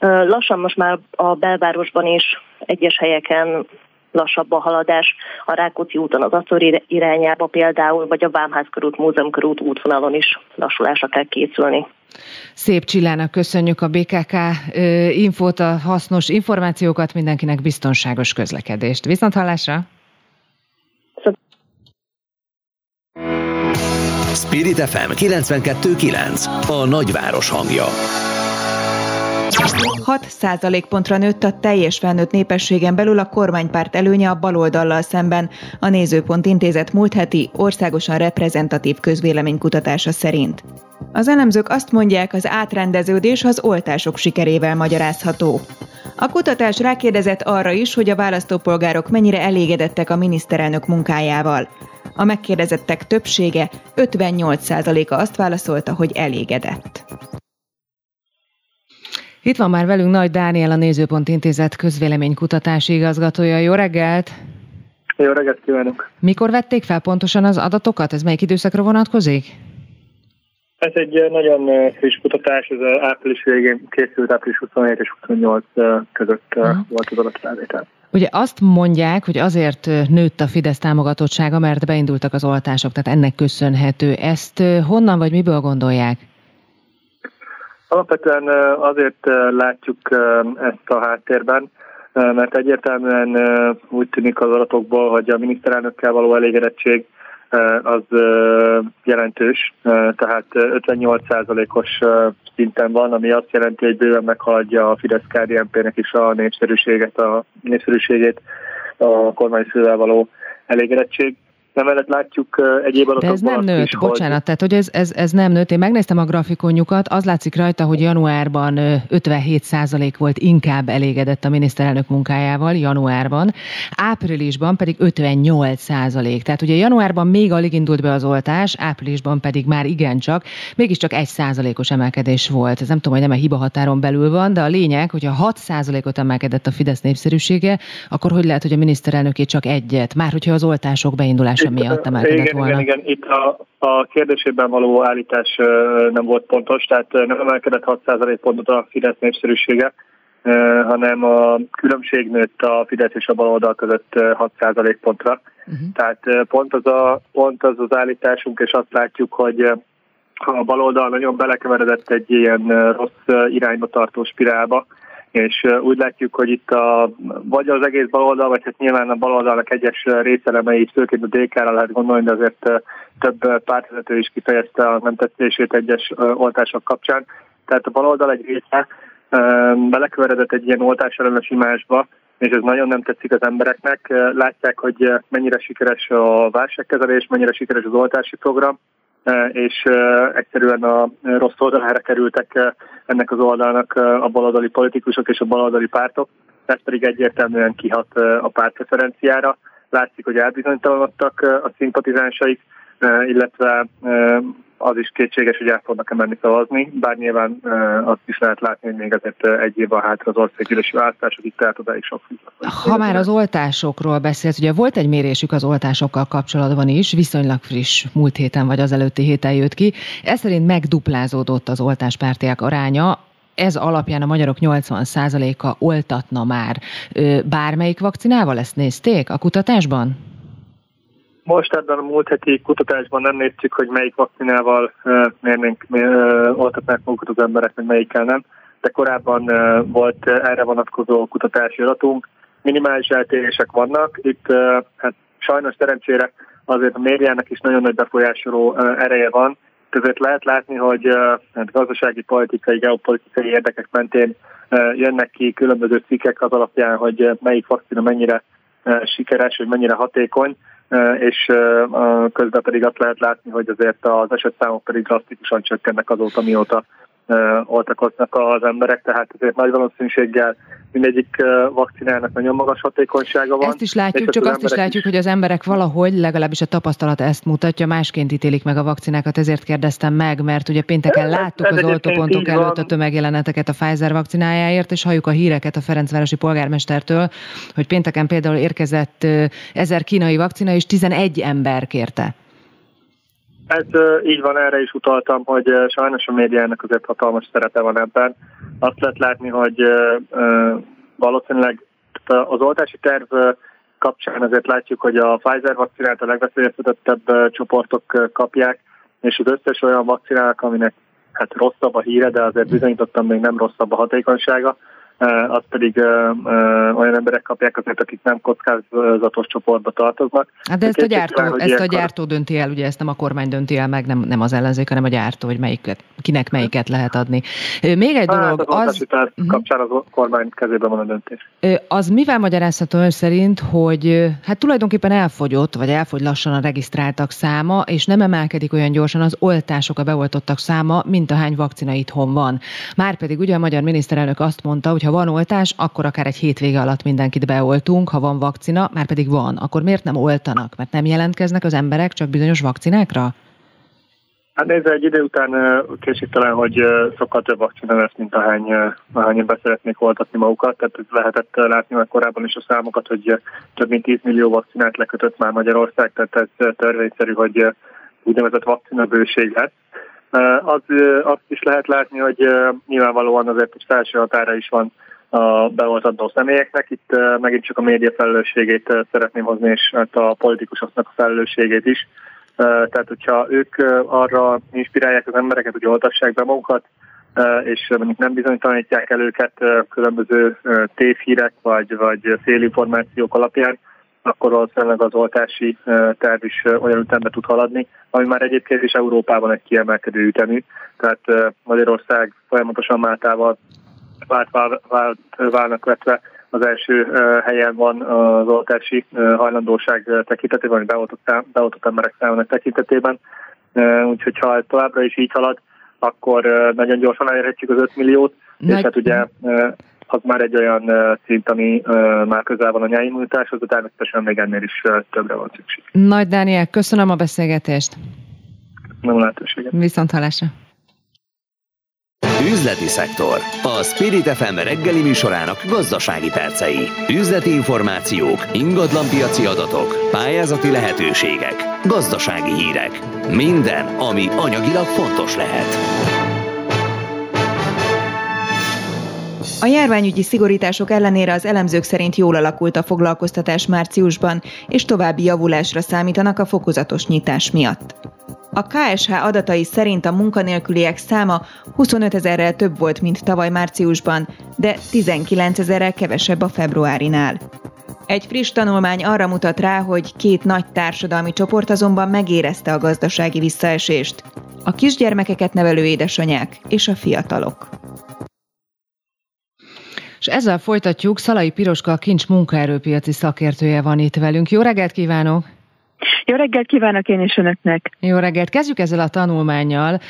Lassan most már a belvárosban is egyes helyeken lassabb a haladás a Rákóczi úton az Aczor irányába például, vagy a Vámház körút, Múzeum körút útvonalon is lassulásra kell készülni. Szép Csillának köszönjük a BKK infót, a hasznos információkat, mindenkinek biztonságos közlekedést. Viszont hallásra! Spirit FM 92.9 a nagyváros hangja. 6 százalékpontra nőtt a teljes felnőtt népességen belül a kormánypárt előnye a baloldallal szemben, a Nézőpont Intézet múlt heti országosan reprezentatív közvéleménykutatása szerint. Az elemzők azt mondják, az átrendeződés az oltások sikerével magyarázható. A kutatás rákérdezett arra is, hogy a választópolgárok mennyire elégedettek a miniszterelnök munkájával. A megkérdezettek többsége, 58%-a azt válaszolta, hogy elégedett. Itt van már velünk Nagy Dániel, a Nézőpont Intézet közvéleménykutatási igazgatója. Jó reggelt! Jó reggelt kívánok! Mikor vették fel pontosan az adatokat? Ez melyik időszakra vonatkozik? Ez egy nagyon friss kutatás, ez április végén készült, április 27 és 28 között uh-huh. volt az adatfelvétel. Ugye azt mondják, hogy azért nőtt a Fidesz támogatottsága, mert beindultak az oltások, tehát ennek köszönhető. Ezt honnan vagy miből gondolják? Alapvetően azért látjuk ezt a háttérben, mert egyértelműen úgy tűnik az adatokból, hogy a miniszterelnökkel való elégedettség az jelentős, tehát 58%-os szinten van, ami azt jelenti, hogy bőven meghaladja a fidesz KDNP-nek is a népszerűséget, a népszerűségét a kormányfővel való elégedettség. Emellett látjuk egyéb adatokban De ez nem nőtt, is, bocsánat, hogy... tehát hogy ez, ez, ez nem nőtt. Én megnéztem a grafikonjukat, az látszik rajta, hogy januárban 57% volt inkább elégedett a miniszterelnök munkájával, januárban, áprilisban pedig 58%. Tehát ugye januárban még alig indult be az oltás, áprilisban pedig már igencsak, mégiscsak 1%-os emelkedés volt. Ez nem tudom, hogy nem a hiba határon belül van, de a lényeg, hogy ha 6%-ot emelkedett a Fidesz népszerűsége, akkor hogy lehet, hogy a miniszterelnöké csak egyet, már hogyha az oltások beindulása állítása miatt emelkedett igen, volna. Igen, igen, itt a, a kérdésében való állítás nem volt pontos, tehát nem emelkedett 6% pontot a Fidesz népszerűsége, hanem a különbség nőtt a Fidesz és a baloldal között 6 pontra. Uh-huh. Tehát pont az, a, pont az az állításunk, és azt látjuk, hogy a baloldal nagyon belekeveredett egy ilyen rossz irányba tartó spirálba, és úgy látjuk, hogy itt a, vagy az egész baloldal, vagy hát nyilván a baloldalnak egyes részelemei, főként a DK-ra lehet gondolni, de azért több pártvezető is kifejezte a nem tetszését egyes oltások kapcsán. Tehát a baloldal egy része belekeveredett egy ilyen oltásellenes imásba, és ez nagyon nem tetszik az embereknek. Látják, hogy mennyire sikeres a válságkezelés, mennyire sikeres az oltási program, és egyszerűen a rossz oldalára kerültek ennek az oldalnak a baloldali politikusok és a baloldali pártok, ez pedig egyértelműen kihat a pártpreferenciára. Látszik, hogy elbizonytalanodtak a szimpatizánsaik, illetve az is kétséges, hogy el fognak-e menni szavazni, bár nyilván azt is lehet látni, hogy még azért egy év van hátra az országgyűlési választások, itt tehát odáig sok Ha már az oltásokról beszélt, ugye volt egy mérésük az oltásokkal kapcsolatban is, viszonylag friss, múlt héten vagy az előtti héten jött ki. Ez szerint megduplázódott az oltáspártiák aránya, ez alapján a magyarok 80%-a oltatna már. Bármelyik vakcinával ezt nézték a kutatásban? Most ebben a múlt heti kutatásban nem néztük, hogy melyik vakcinával mérnénk, oltatnák magukat az emberek, meg melyikkel nem, de korábban volt erre vonatkozó kutatási adatunk. Minimális eltérések vannak. Itt hát sajnos szerencsére azért a médiának is nagyon nagy befolyásoló ereje van, között lehet látni, hogy hát gazdasági, politikai, geopolitikai érdekek mentén jönnek ki különböző cikkek az alapján, hogy melyik vakcina mennyire sikeres, hogy mennyire hatékony és közben pedig azt lehet látni, hogy azért az esetszámok pedig drasztikusan csökkennek azóta, mióta oltakoznak az emberek, tehát azért nagy valószínűséggel mindegyik vakcinának nagyon magas hatékonysága van. Ezt is látjuk, csak azt is látjuk, is... hogy az emberek valahogy, legalábbis a tapasztalat ezt mutatja, másként ítélik meg a vakcinákat, ezért kérdeztem meg, mert ugye pénteken láttuk ez az oltópontok előtt a tömegjeleneteket a Pfizer vakcinájáért, és halljuk a híreket a Ferencvárosi polgármestertől, hogy pénteken például érkezett ezer kínai vakcina, és 11 ember kérte. Ez így van, erre is utaltam, hogy sajnos a médiának azért hatalmas szerepe van ebben. Azt lehet látni, hogy valószínűleg az oltási terv kapcsán azért látjuk, hogy a Pfizer vakcinát a legveszélyeztetettebb csoportok kapják, és az összes olyan vakcinának, aminek hát rosszabb a híre, de azért bizonyítottam még nem rosszabb a hatékonysága, azt pedig olyan emberek kapják azért, akik nem kockázatos csoportba tartoznak. Hát de ezt a gyártó, ezt a gyártó dönti el, ugye ezt nem a kormány dönti el meg, nem, nem az ellenzék, hanem a gyártó, hogy melyiket, kinek melyiket lehet adni. Még egy hát, dolog, az... az uh-huh. kapcsán az kormány kezében van a döntés. Az mivel magyarázható ön szerint, hogy hát tulajdonképpen elfogyott, vagy elfogy lassan a regisztráltak száma, és nem emelkedik olyan gyorsan az oltások, a beoltottak száma, mint a hány vakcina itthon van. Márpedig ugye a magyar miniszterelnök azt mondta, hogy ha van oltás, akkor akár egy hétvége alatt mindenkit beoltunk, ha van vakcina, már pedig van. Akkor miért nem oltanak? Mert nem jelentkeznek az emberek csak bizonyos vakcinákra? Hát nézd, egy idő után készítelen, hogy sokkal több vakcina lesz, mint ahány, ahányan be szeretnék oltatni magukat. Tehát lehetett látni már korábban is a számokat, hogy több mint 10 millió vakcinát lekötött már Magyarország, tehát ez törvényszerű, hogy úgynevezett vakcina bőség lesz. Az, azt is lehet látni, hogy nyilvánvalóan azért egy felső határa is van a beoltató személyeknek. Itt megint csak a média felelősségét szeretném hozni, és hát a politikusoknak a felelősségét is. Tehát, hogyha ők arra inspirálják az embereket, hogy oltassák be magukat, és mondjuk nem bizonytalanítják el őket különböző tévhírek vagy, vagy félinformációk alapján, akkor valószínűleg az oltási terv is olyan ütembe tud haladni, ami már egyébként is Európában egy kiemelkedő ütemű. Tehát Magyarország folyamatosan Máltával vált, vált, válnak vetve az első helyen van az oltási hajlandóság tekintetében, vagy beoltott, beoltott emberek számának tekintetében. Úgyhogy ha ez továbbra is így halad, akkor nagyon gyorsan elérhetjük az 5 milliót, Nagy... és hát ugye az már egy olyan szint, ami már közel van a nyári immunitáshoz, de természetesen még ennél is többre van szükség. Nagy Dániel, köszönöm a beszélgetést. Nem lehetőséget. Viszont hallásra. Üzleti szektor. A Spirit FM reggeli műsorának gazdasági percei. Üzleti információk, ingatlanpiaci adatok, pályázati lehetőségek, gazdasági hírek. Minden, ami anyagilag fontos lehet. A járványügyi szigorítások ellenére az elemzők szerint jól alakult a foglalkoztatás márciusban, és további javulásra számítanak a fokozatos nyitás miatt. A KSH adatai szerint a munkanélküliek száma 25 ezerrel több volt, mint tavaly márciusban, de 19 ezerrel kevesebb a februárinál. Egy friss tanulmány arra mutat rá, hogy két nagy társadalmi csoport azonban megérezte a gazdasági visszaesést. A kisgyermekeket nevelő édesanyák és a fiatalok. És ezzel folytatjuk, Szalai Piroska, a Kincs munkaerőpiaci szakértője van itt velünk. Jó reggelt kívánok! Jó reggelt kívánok én is önöknek! Jó reggelt! Kezdjük ezzel a tanulmányjal.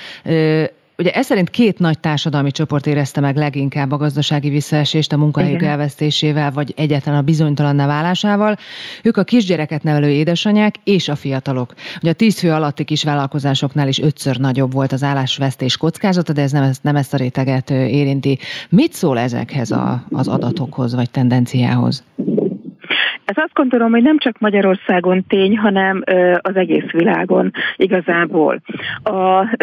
Ugye ez szerint két nagy társadalmi csoport érezte meg leginkább a gazdasági visszaesést a munkahelyük elvesztésével, vagy egyáltalán a bizonytalanná válásával. Ők a kisgyereket nevelő édesanyák és a fiatalok. Ugye a tíz fő alatti kis vállalkozásoknál is ötször nagyobb volt az állásvesztés kockázata, de ez nem, nem ezt a réteget érinti. Mit szól ezekhez a, az adatokhoz, vagy tendenciához? Ez azt gondolom, hogy nem csak Magyarországon tény, hanem az egész világon igazából. A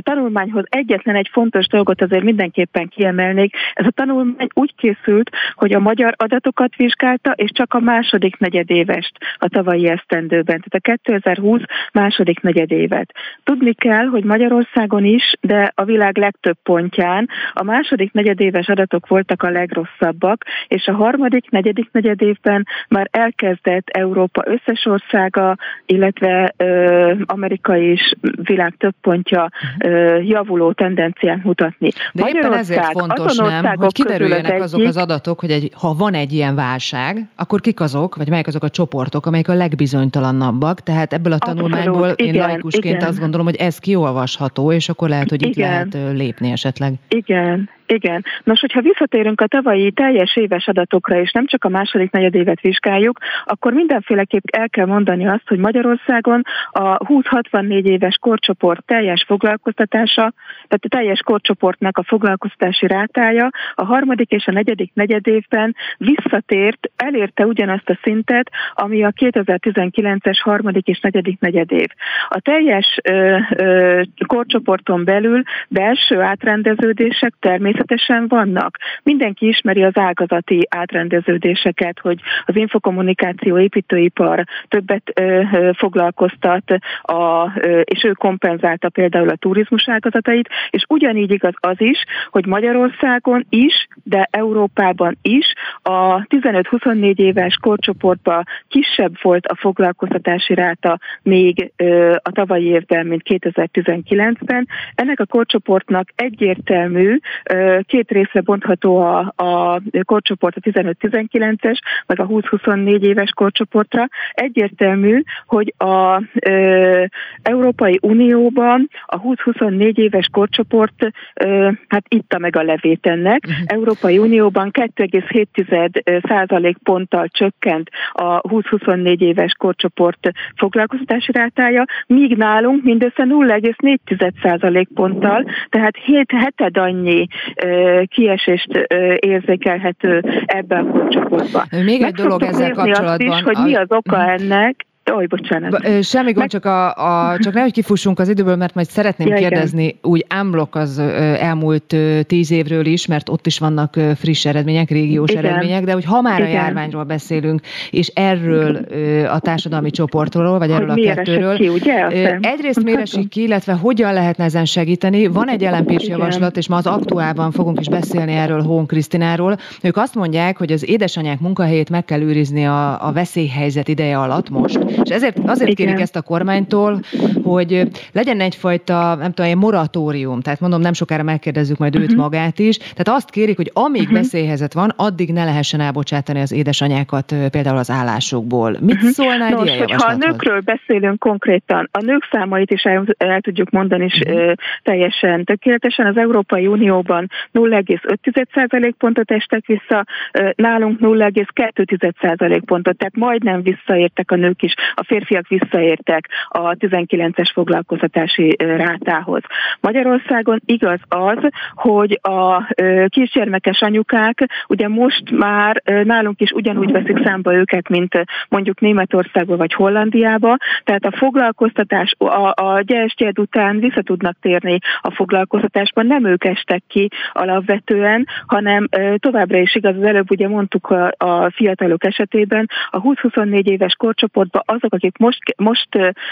tanulmányhoz egyetlen egy fontos dolgot azért mindenképpen kiemelnék. Ez a tanulmány úgy készült, hogy a magyar adatokat vizsgálta, és csak a második negyedévest a tavalyi esztendőben, tehát a 2020 második negyedévet. Tudni kell, hogy Magyarországon is, de a világ legtöbb pontján a második negyedéves adatok voltak a legrosszabbak, és a harmadik, negyedik negyedévben már elkezdett Európa összes országa, illetve ö, Amerika is világ több pontja ö, javuló tendenciát mutatni. De éppen ezért fontos, nem, hogy kiderüljenek az azok az adatok, hogy egy, ha van egy ilyen válság, akkor kik azok, vagy melyek azok a csoportok, amelyek a legbizonytalannabbak. Tehát ebből a tanulmányból Abszolút, én igen, laikusként igen. azt gondolom, hogy ez kiolvasható, és akkor lehet, hogy itt igen. lehet lépni esetleg. Igen, igen. Nos, hogyha visszatérünk a tavalyi teljes éves adatokra, és nem csak a második negyedévet vizsgáljuk, akkor mindenféleképp el kell mondani azt, hogy Magyarországon a 20-64 éves korcsoport teljes foglalkoztatása, tehát a teljes korcsoportnak a foglalkoztatási rátája a harmadik és a negyedik negyedévben visszatért, elérte ugyanazt a szintet, ami a 2019-es harmadik és negyedik negyedév. A teljes ö, ö, korcsoporton belül belső átrendeződések természetesen természetesen vannak. Mindenki ismeri az ágazati átrendeződéseket, hogy az infokommunikáció építőipar többet ö, foglalkoztat, a, ö, és ő kompenzálta például a turizmus ágazatait, és ugyanígy igaz az is, hogy Magyarországon is, de Európában is a 15-24 éves korcsoportban kisebb volt a foglalkoztatási ráta még ö, a tavalyi évben, mint 2019-ben. Ennek a korcsoportnak egyértelmű ö, két részre bontható a, a korcsoport, a 15-19-es, meg a 20-24 éves korcsoportra. Egyértelmű, hogy a ö, Európai Unióban a 20-24 éves korcsoport ö, hát itta meg a levét ennek. Uh-huh. Európai Unióban 2,7 százalék ponttal csökkent a 20-24 éves korcsoport foglalkoztatási rátája, míg nálunk mindössze 0,4 százalék ponttal, tehát 7 heted annyi kiesést érzékelhető ebben a csoportban. Még egy dolog ezzel kapcsolatban. Is, hogy mi az oka ennek, Oj, bocsánat. Semmi gond, csak, a, a, csak nehogy kifussunk az időből, mert majd szeretném ja, kérdezni igen. úgy ámblok az elmúlt tíz évről is, mert ott is vannak friss eredmények, régiós igen. eredmények, de hogy ha már igen. a járványról beszélünk, és erről a társadalmi csoportról, vagy erről hogy a kettőről. Ki, ugye? Egyrészt miért esik ki, illetve hogyan lehetne ezen segíteni. Van egy LMP-s javaslat, és ma az aktuálban fogunk is beszélni erről Hón Krisztináról. Ők azt mondják, hogy az édesanyák munkahelyét meg kell őrizni a, a veszélyhelyzet ideje alatt most, és ezért azért Igen. kérik ezt a kormánytól, hogy legyen egyfajta, nem tudom, egy moratórium, tehát mondom, nem sokára megkérdezzük majd uh-huh. őt mhm. magát is, tehát azt kérik, hogy amíg uh-huh. veszélyhezet van, addig ne lehessen elbocsátani az édesanyákat például az állásokból. Mit uh-huh. szólna egy Nos, ilyen hogyha a nőkről beszélünk konkrétan, a nők számait is el, el tudjuk mondani is uh-huh. teljesen tökéletesen. Az Európai Unióban 0,5% pontot estek vissza, nálunk 0,2% pontot, tehát majdnem visszaértek a nők is a férfiak visszaértek a 19-es foglalkoztatási rátához. Magyarországon igaz az, hogy a kisgyermekes anyukák ugye most már nálunk is ugyanúgy veszik számba őket, mint mondjuk Németországba vagy Hollandiába, tehát a foglalkoztatás a, a gyertyed után vissza tudnak térni a foglalkoztatásban, nem ők estek ki alapvetően, hanem továbbra is igaz, az előbb ugye mondtuk a, a fiatalok esetében, a 20-24 éves korcsoportban azok, akik most, most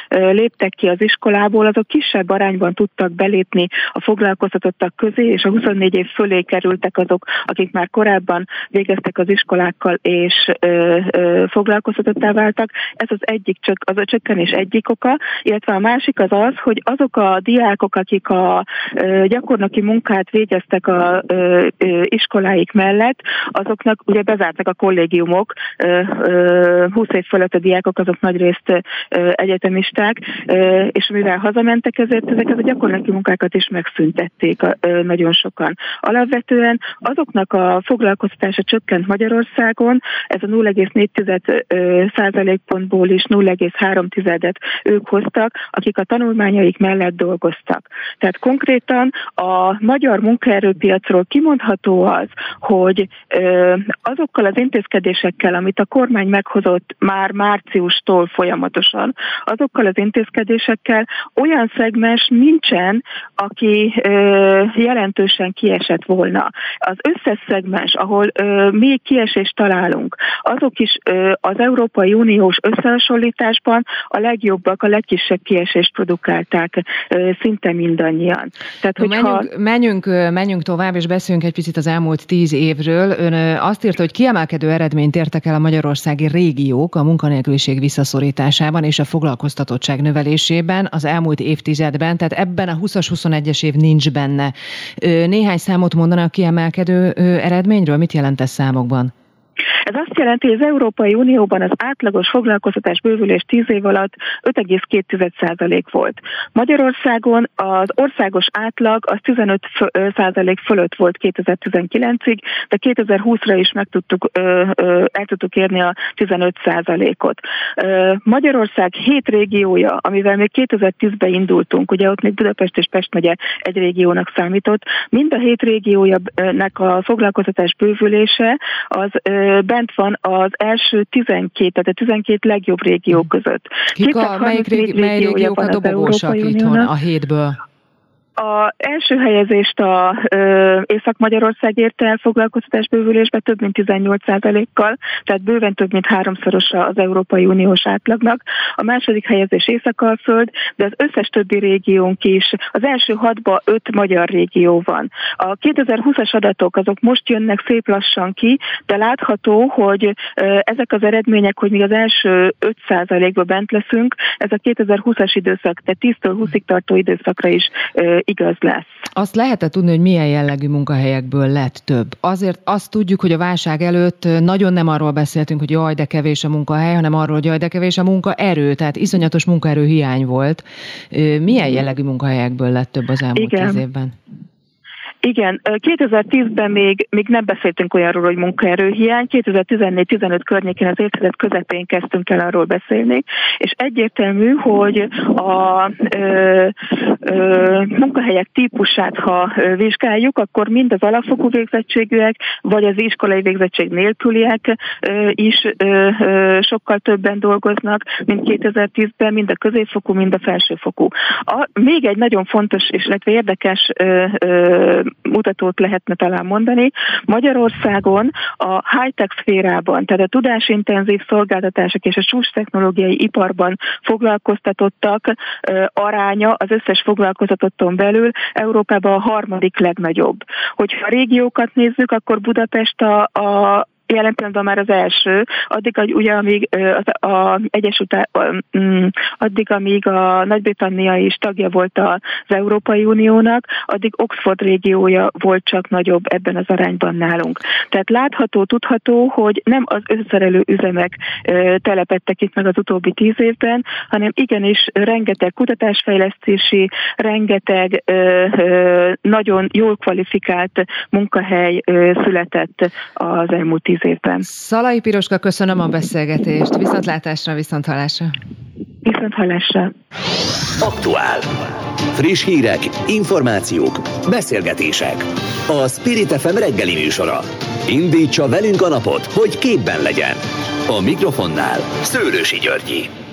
léptek ki az iskolából, azok kisebb arányban tudtak belépni a foglalkoztatottak közé, és a 24 év fölé kerültek azok, akik már korábban végeztek az iskolákkal és ö, ö, foglalkoztatottá váltak. Ez az egyik csak az a csökkenés egyik oka, illetve a másik az az, hogy azok a diákok, akik a ö, gyakornoki munkát végeztek a ö, ö, iskoláik mellett, azoknak ugye bezártak a kollégiumok, ö, ö, 20 év fölött a diákok azok nagyrészt egyetemisták, és mivel hazamentek, ezért ezeket a gyakornoki munkákat is megszüntették nagyon sokan. Alapvetően azoknak a foglalkoztatása csökkent Magyarországon, ez a 0,4 százalékpontból is 0,3-et ők hoztak, akik a tanulmányaik mellett dolgoztak. Tehát konkrétan a magyar munkaerőpiacról kimondható az, hogy azokkal az intézkedésekkel, amit a kormány meghozott már márciustól folyamatosan, azokkal az intézkedésekkel olyan szegmens nincsen, aki jelentősen kiesett volna. Az összes szegmens, ahol még kiesést találunk, azok is az Európai Uniós összehasonlításban a legjobbak, a legkisebb kiesést produkálták szinte mindannyian. Tehát, hogyha... menjünk, menjünk, menjünk tovább, és beszéljünk egy picit az elmúlt tíz évről. Ön azt írta, hogy kiemelkedő eredményt értek el a magyarországi régiók a munkanélküliség visszaszorításában és a foglalkoztatottság növelésében az elmúlt évtizedben, tehát ebben a 20-as, 21-es év nincs benne. Néhány számot mondanak kiemelkedő eredményről? Mit jelent ez számokban? Ez azt jelenti, hogy az Európai Unióban az átlagos foglalkoztatás bővülés 10 év alatt 5,2% volt. Magyarországon az országos átlag az 15% fölött volt 2019-ig, de 2020-ra is meg tudtuk, el tudtuk érni a 15%-ot. Magyarország 7 régiója, amivel még 2010-ben indultunk, ugye ott még Budapest és Pest megye egy régiónak számított, mind a 7 régiójának a foglalkoztatás bővülése az bent van az első 12, tehát a 12 legjobb régió között. Kik a, melyik régi, mely régiók a dobogósak itthon a hétből? A első helyezést a Észak-Magyarország érte el foglalkoztatás bővülésbe több mint 18%-kal, tehát bőven több mint háromszorosa az Európai Uniós átlagnak. A második helyezés Észak-Alföld, de az összes többi régiónk is. Az első hatba öt magyar régió van. A 2020-as adatok azok most jönnek szép lassan ki, de látható, hogy ezek az eredmények, hogy mi az első 5%-ba bent leszünk, ez a 2020-as időszak, tehát 10-től 20-ig tartó időszakra is igaz lesz. Azt lehetett tudni, hogy milyen jellegű munkahelyekből lett több. Azért azt tudjuk, hogy a válság előtt nagyon nem arról beszéltünk, hogy jaj, de kevés a munkahely, hanem arról, hogy jaj, de kevés a munkaerő, tehát iszonyatos munkaerő hiány volt. Milyen jellegű munkahelyekből lett több az elmúlt Igen. tíz évben? Igen, 2010-ben még, még nem beszéltünk olyanról, hogy munkaerőhiány, 2014-15 környékén az évtized közepén kezdtünk el arról beszélni, és egyértelmű, hogy a ö, ö, munkahelyek típusát, ha vizsgáljuk, akkor mind az alapfokú végzettségűek, vagy az iskolai végzettség nélküliek ö, is ö, ö, sokkal többen dolgoznak, mint 2010-ben, mind a középfokú, mind a felsőfokú. A, még egy nagyon fontos és illetve érdekes ö, ö, mutatót lehetne talán mondani. Magyarországon a high-tech szférában, tehát a tudásintenzív szolgáltatások és a csúcs technológiai iparban foglalkoztatottak aránya az összes foglalkoztatotton belül Európában a harmadik legnagyobb. Hogyha a régiókat nézzük, akkor Budapest a, a jelen pillanatban már az első, addig, ugye, amíg az a Egyesült, mm, addig, amíg a Nagy-Britannia is tagja volt az Európai Uniónak, addig Oxford régiója volt csak nagyobb ebben az arányban nálunk. Tehát látható, tudható, hogy nem az összerelő üzemek telepettek itt meg az utóbbi tíz évben, hanem igenis rengeteg kutatásfejlesztési, rengeteg nagyon jól kvalifikált munkahely született az elmúlt tíz tíz évben. Szalai Piroska, köszönöm a beszélgetést. Viszontlátásra, viszont hallásra. Viszont hallásra. Aktuál. Friss hírek, információk, beszélgetések. A Spirit FM reggeli műsora. Indítsa velünk a napot, hogy képben legyen. A mikrofonnál Szőrősi Györgyi.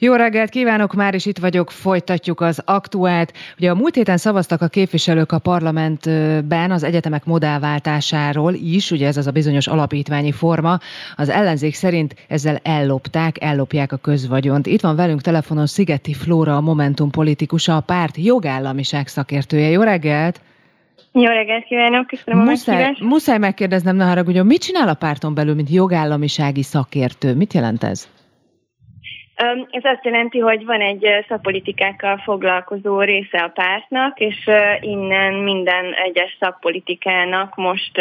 Jó reggelt kívánok, már is itt vagyok, folytatjuk az aktuált. Ugye a múlt héten szavaztak a képviselők a parlamentben az egyetemek modellváltásáról is, ugye ez az a bizonyos alapítványi forma. Az ellenzék szerint ezzel ellopták, ellopják a közvagyont. Itt van velünk telefonon Szigeti Flóra, a Momentum politikusa, a párt jogállamiság szakértője. Jó reggelt! Jó reggelt kívánok, köszönöm muszáj, a Muszáj megkérdeznem, ne haragudjon, mit csinál a párton belül, mint jogállamisági szakértő? Mit jelent ez? Ez azt jelenti, hogy van egy szakpolitikákkal foglalkozó része a pártnak, és innen minden egyes szakpolitikának most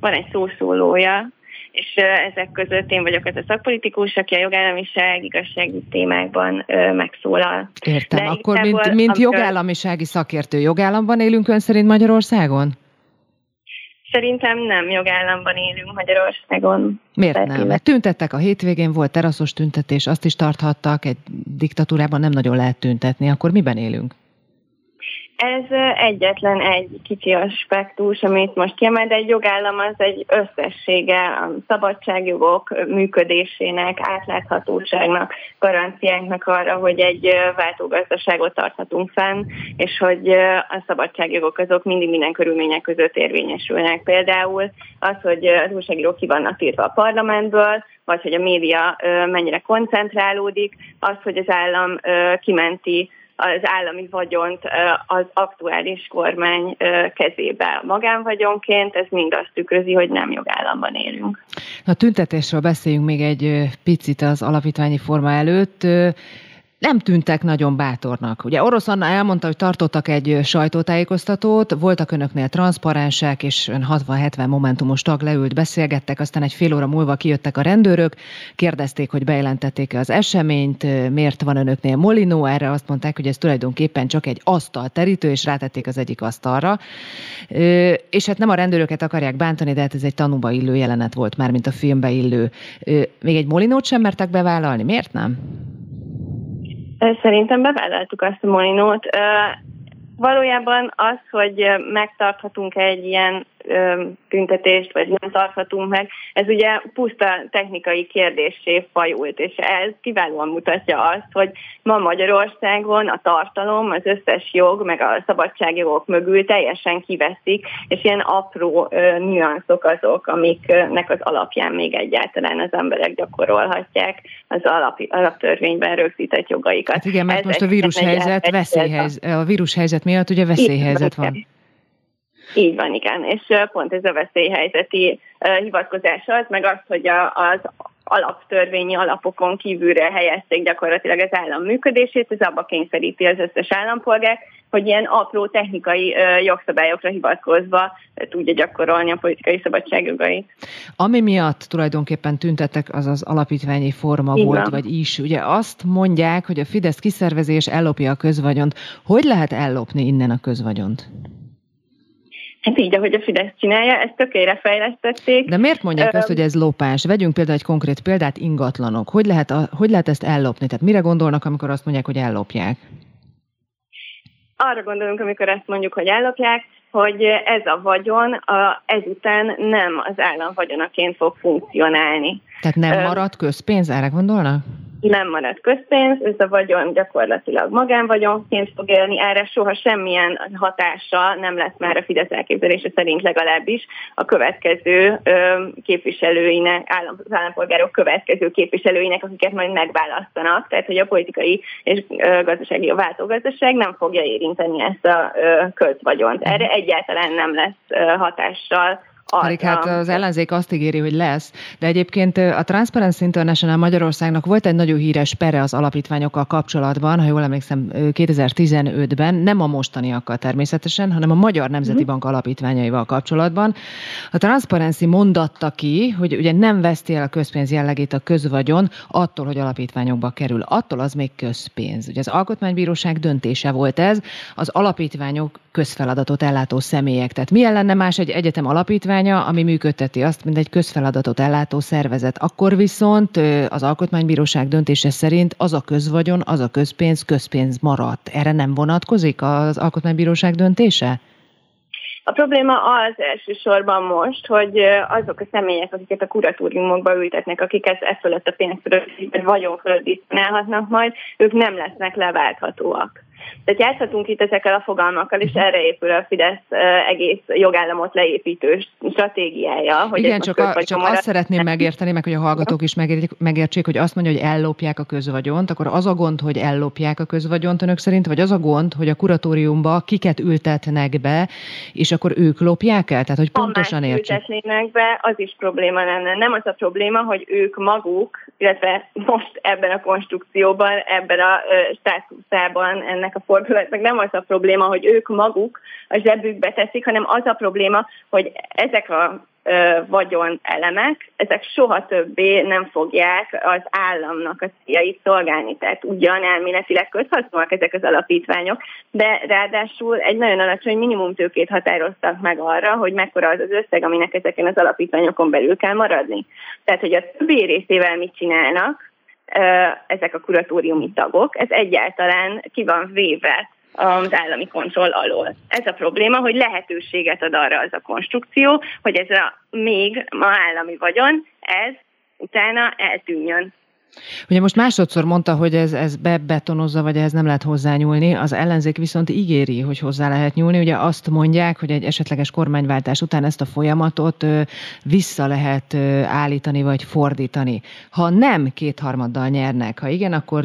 van egy szószólója, és ezek között én vagyok ez a szakpolitikus, aki a jogállamiság, igazsági témákban megszólal. Értem, De akkor mint, mint amikor... jogállamisági szakértő, jogállamban élünk ön szerint Magyarországon? Szerintem nem jogállamban élünk Magyarországon. Miért nem? Mert tüntettek a hétvégén, volt teraszos tüntetés, azt is tarthattak, egy diktatúrában nem nagyon lehet tüntetni, akkor miben élünk? Ez egyetlen egy kicsi aspektus, amit most kiemel, de egy jogállam az egy összessége a szabadságjogok működésének, átláthatóságnak, garanciánknak arra, hogy egy váltógazdaságot tarthatunk fenn, és hogy a szabadságjogok azok mindig minden körülmények között érvényesülnek. Például az, hogy az újságírók ki vannak írva a parlamentből, vagy hogy a média mennyire koncentrálódik, az, hogy az állam kimenti az állami vagyont az aktuális kormány kezébe magánvagyonként, ez mind azt tükrözi, hogy nem jogállamban élünk. A tüntetésről beszéljünk még egy picit az alapítványi forma előtt nem tűntek nagyon bátornak. Ugye Orosz Anna elmondta, hogy tartottak egy sajtótájékoztatót, voltak önöknél transzparensek, és ön 60-70 momentumos tag leült, beszélgettek, aztán egy fél óra múlva kijöttek a rendőrök, kérdezték, hogy bejelentették-e az eseményt, miért van önöknél molinó, erre azt mondták, hogy ez tulajdonképpen csak egy asztal terítő, és rátették az egyik asztalra. És hát nem a rendőröket akarják bántani, de hát ez egy tanúba illő jelenet volt már, mint a filmbe illő. Még egy molinót sem mertek bevállalni, miért nem? Szerintem bevállaltuk azt a molinót. Valójában az, hogy megtarthatunk egy ilyen tüntetést, vagy nem tarthatunk meg, ez ugye puszta technikai kérdésé fajult, és ez kiválóan mutatja azt, hogy ma Magyarországon a tartalom, az összes jog, meg a szabadságjogok mögül teljesen kiveszik, és ilyen apró nüanszok azok, amiknek az alapján még egyáltalán az emberek gyakorolhatják az alap, alaptörvényben rögzített jogaikat. Hát igen, mert ez most a vírushelyzet, veszélyhelyzet, a vírushelyzet miatt ugye veszélyhelyzet van. Így van, igen, és pont ez a veszélyhelyzeti hivatkozás az, meg az, hogy az alaptörvényi alapokon kívülre helyezték gyakorlatilag az állam működését, ez abba kényszeríti az összes állampolgár, hogy ilyen apró technikai jogszabályokra hivatkozva tudja gyakorolni a politikai szabadságjogait. Ami miatt tulajdonképpen tüntettek, az az alapítványi forma Igen. volt, vagy is. Ugye azt mondják, hogy a Fidesz kiszervezés ellopja a közvagyont. Hogy lehet ellopni innen a közvagyont? Hát így, ahogy a Fidesz csinálja, ezt tökére fejlesztették. De miért mondják Ö... azt, hogy ez lopás? Vegyünk például egy konkrét példát, ingatlanok. Hogy lehet, a, hogy lehet ezt ellopni? Tehát mire gondolnak, amikor azt mondják, hogy ellopják? Arra gondolunk, amikor ezt mondjuk, hogy ellopják, hogy ez a vagyon a, ezután nem az állam vagyonaként fog funkcionálni. Tehát nem marad közpénz, erre gondolnak? Nem marad közpénz, ez a vagyon gyakorlatilag magánvagyonként fog élni, erre soha semmilyen hatása nem lesz már a Fidesz elképzelése szerint legalábbis a következő képviselőinek, az állampolgárok következő képviselőinek, akiket majd megválasztanak, tehát hogy a politikai és gazdasági, a váltógazdaság nem fogja érinteni ezt a közvagyont. Erre egyáltalán nem lesz hatással pedig hát az ellenzék azt ígéri, hogy lesz, de egyébként a Transparency International Magyarországnak volt egy nagyon híres pere az alapítványokkal kapcsolatban, ha jól emlékszem, 2015-ben, nem a mostaniakkal természetesen, hanem a Magyar Nemzeti mhm. Bank alapítványaival kapcsolatban. A Transparency mondatta ki, hogy ugye nem veszti el a közpénz jellegét a közvagyon attól, hogy alapítványokba kerül. Attól az még közpénz. Ugye az Alkotmánybíróság döntése volt ez, az alapítványok közfeladatot ellátó személyek. Tehát milyen lenne más egy egyetem alapítvány, alapítványa, ami működteti azt, mint egy közfeladatot ellátó szervezet. Akkor viszont az Alkotmánybíróság döntése szerint az a közvagyon, az a közpénz, közpénz maradt. Erre nem vonatkozik az Alkotmánybíróság döntése? A probléma az elsősorban most, hogy azok a személyek, akiket a kuratóriumokba ültetnek, akik ezt, ezt fölött a pénzfölött, vagyon fölött majd, ők nem lesznek leválthatóak. Tehát játszhatunk itt ezekkel a fogalmakkal, és erre épül a Fidesz egész jogállamot leépítő stratégiája. Hogy Igen, csak, a, csak azt szeretném megérteni, meg hogy a hallgatók is megértsék, hogy azt mondja, hogy ellopják a közvagyont, akkor az a gond, hogy ellopják a közvagyont önök szerint, vagy az a gond, hogy a kuratóriumba kiket ültetnek be, és akkor ők lopják el? Tehát, hogy pontosan értsük. ültetnének be, az is probléma lenne. Nem az a probléma, hogy ők maguk, illetve most ebben a konstrukcióban, ebben a státuszában ennek a fordulatnak nem az a probléma, hogy ők maguk a zsebükbe teszik, hanem az a probléma, hogy ezek a vagyon elemek, ezek soha többé nem fogják az államnak a céljait szolgálni. Tehát ugyan elméletileg közhasznúak ezek az alapítványok, de ráadásul egy nagyon alacsony minimumtőkét határoztak meg arra, hogy mekkora az az összeg, aminek ezeken az alapítványokon belül kell maradni. Tehát, hogy a többi részével mit csinálnak, ezek a kuratóriumi tagok, ez egyáltalán ki van véve az állami kontroll alól. Ez a probléma, hogy lehetőséget ad arra az a konstrukció, hogy ez a még ma állami vagyon, ez utána eltűnjön. Ugye most másodszor mondta, hogy ez, ez bebetonozza, vagy ehhez nem lehet hozzányúlni, az ellenzék viszont ígéri, hogy hozzá lehet nyúlni. Ugye azt mondják, hogy egy esetleges kormányváltás után ezt a folyamatot ö, vissza lehet ö, állítani, vagy fordítani. Ha nem kétharmaddal nyernek, ha igen, akkor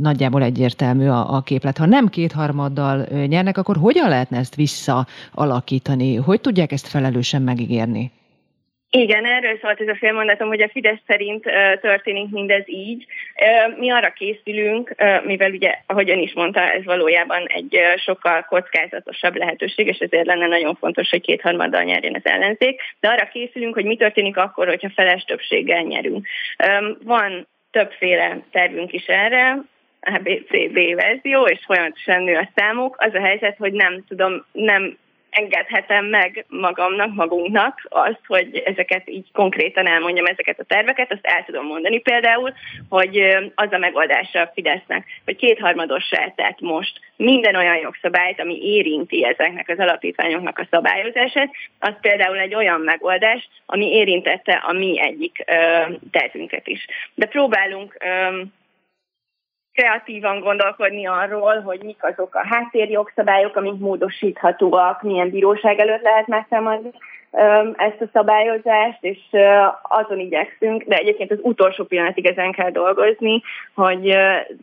nagyjából egyértelmű a, a képlet. Ha nem kétharmaddal ö, nyernek, akkor hogyan lehetne ezt visszaalakítani? Hogy tudják ezt felelősen megígérni? Igen, erről szólt ez a félmondatom, hogy a Fidesz szerint uh, történik mindez így. Uh, mi arra készülünk, uh, mivel ugye, ahogy ön is mondta, ez valójában egy sokkal kockázatosabb lehetőség, és ezért lenne nagyon fontos, hogy kétharmaddal nyerjen az ellenzék, de arra készülünk, hogy mi történik akkor, hogyha feles többséggel nyerünk. Um, van többféle tervünk is erre, ABCD verzió, és folyamatosan nő a számuk. Az a helyzet, hogy nem tudom, nem engedhetem meg magamnak, magunknak azt, hogy ezeket így konkrétan elmondjam, ezeket a terveket, azt el tudom mondani például, hogy az a megoldása a Fidesznek, hogy kétharmadossá tett most minden olyan jogszabályt, ami érinti ezeknek az alapítványoknak a szabályozását, az például egy olyan megoldás, ami érintette a mi egyik tervünket is. De próbálunk kreatívan gondolkodni arról, hogy mik azok a háttérjogszabályok, amik módosíthatóak, milyen bíróság előtt lehet megtámadni ezt a szabályozást, és azon igyekszünk, de egyébként az utolsó pillanatig ezen kell dolgozni, hogy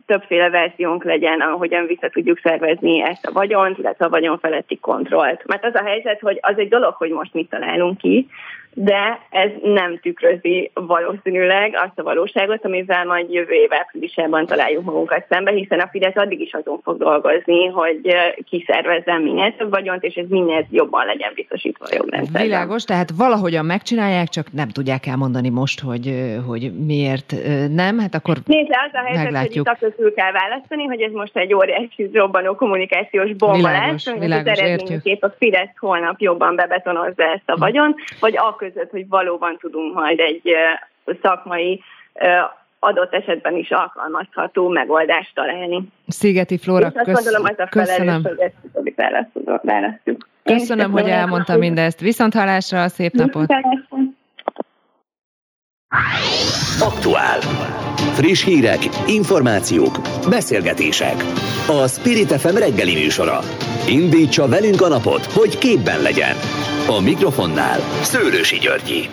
többféle verziónk legyen, ahogyan vissza tudjuk szervezni ezt a vagyont, illetve a vagyon feletti kontrollt. Mert az a helyzet, hogy az egy dolog, hogy most mit találunk ki, de ez nem tükrözi valószínűleg azt a valóságot, amivel majd jövő év áprilisában találjuk magunkat szembe, hiszen a Fidesz addig is azon fog dolgozni, hogy kiszervezzen minél több vagyont, és ez minél jobban legyen biztosítva a jogrendszerben. Világos, tehát valahogyan megcsinálják, csak nem tudják elmondani most, hogy, hogy miért nem, hát akkor Nézd, az a helyzet, meglátjuk. hogy itt kell választani, hogy ez most egy óriási robbanó kommunikációs bomba világos, lesz, világos, az eredményképp a Fidesz holnap jobban bebetonozza ezt a vagyon, vagy a között, hogy valóban tudunk majd egy szakmai adott esetben is alkalmazható megoldást találni. Szigeti Flóra, kösz... azt gondolom, az a köszönöm. hogy ezt választjuk. Köszönöm, hogy elmondta mindezt. Viszont hallásra, szép napot! Aktuál. Friss hírek, információk, beszélgetések. A Spirit FM reggeli műsora. Indítsa velünk a napot, hogy képben legyen. A mikrofonnál Szőlősi Györgyi.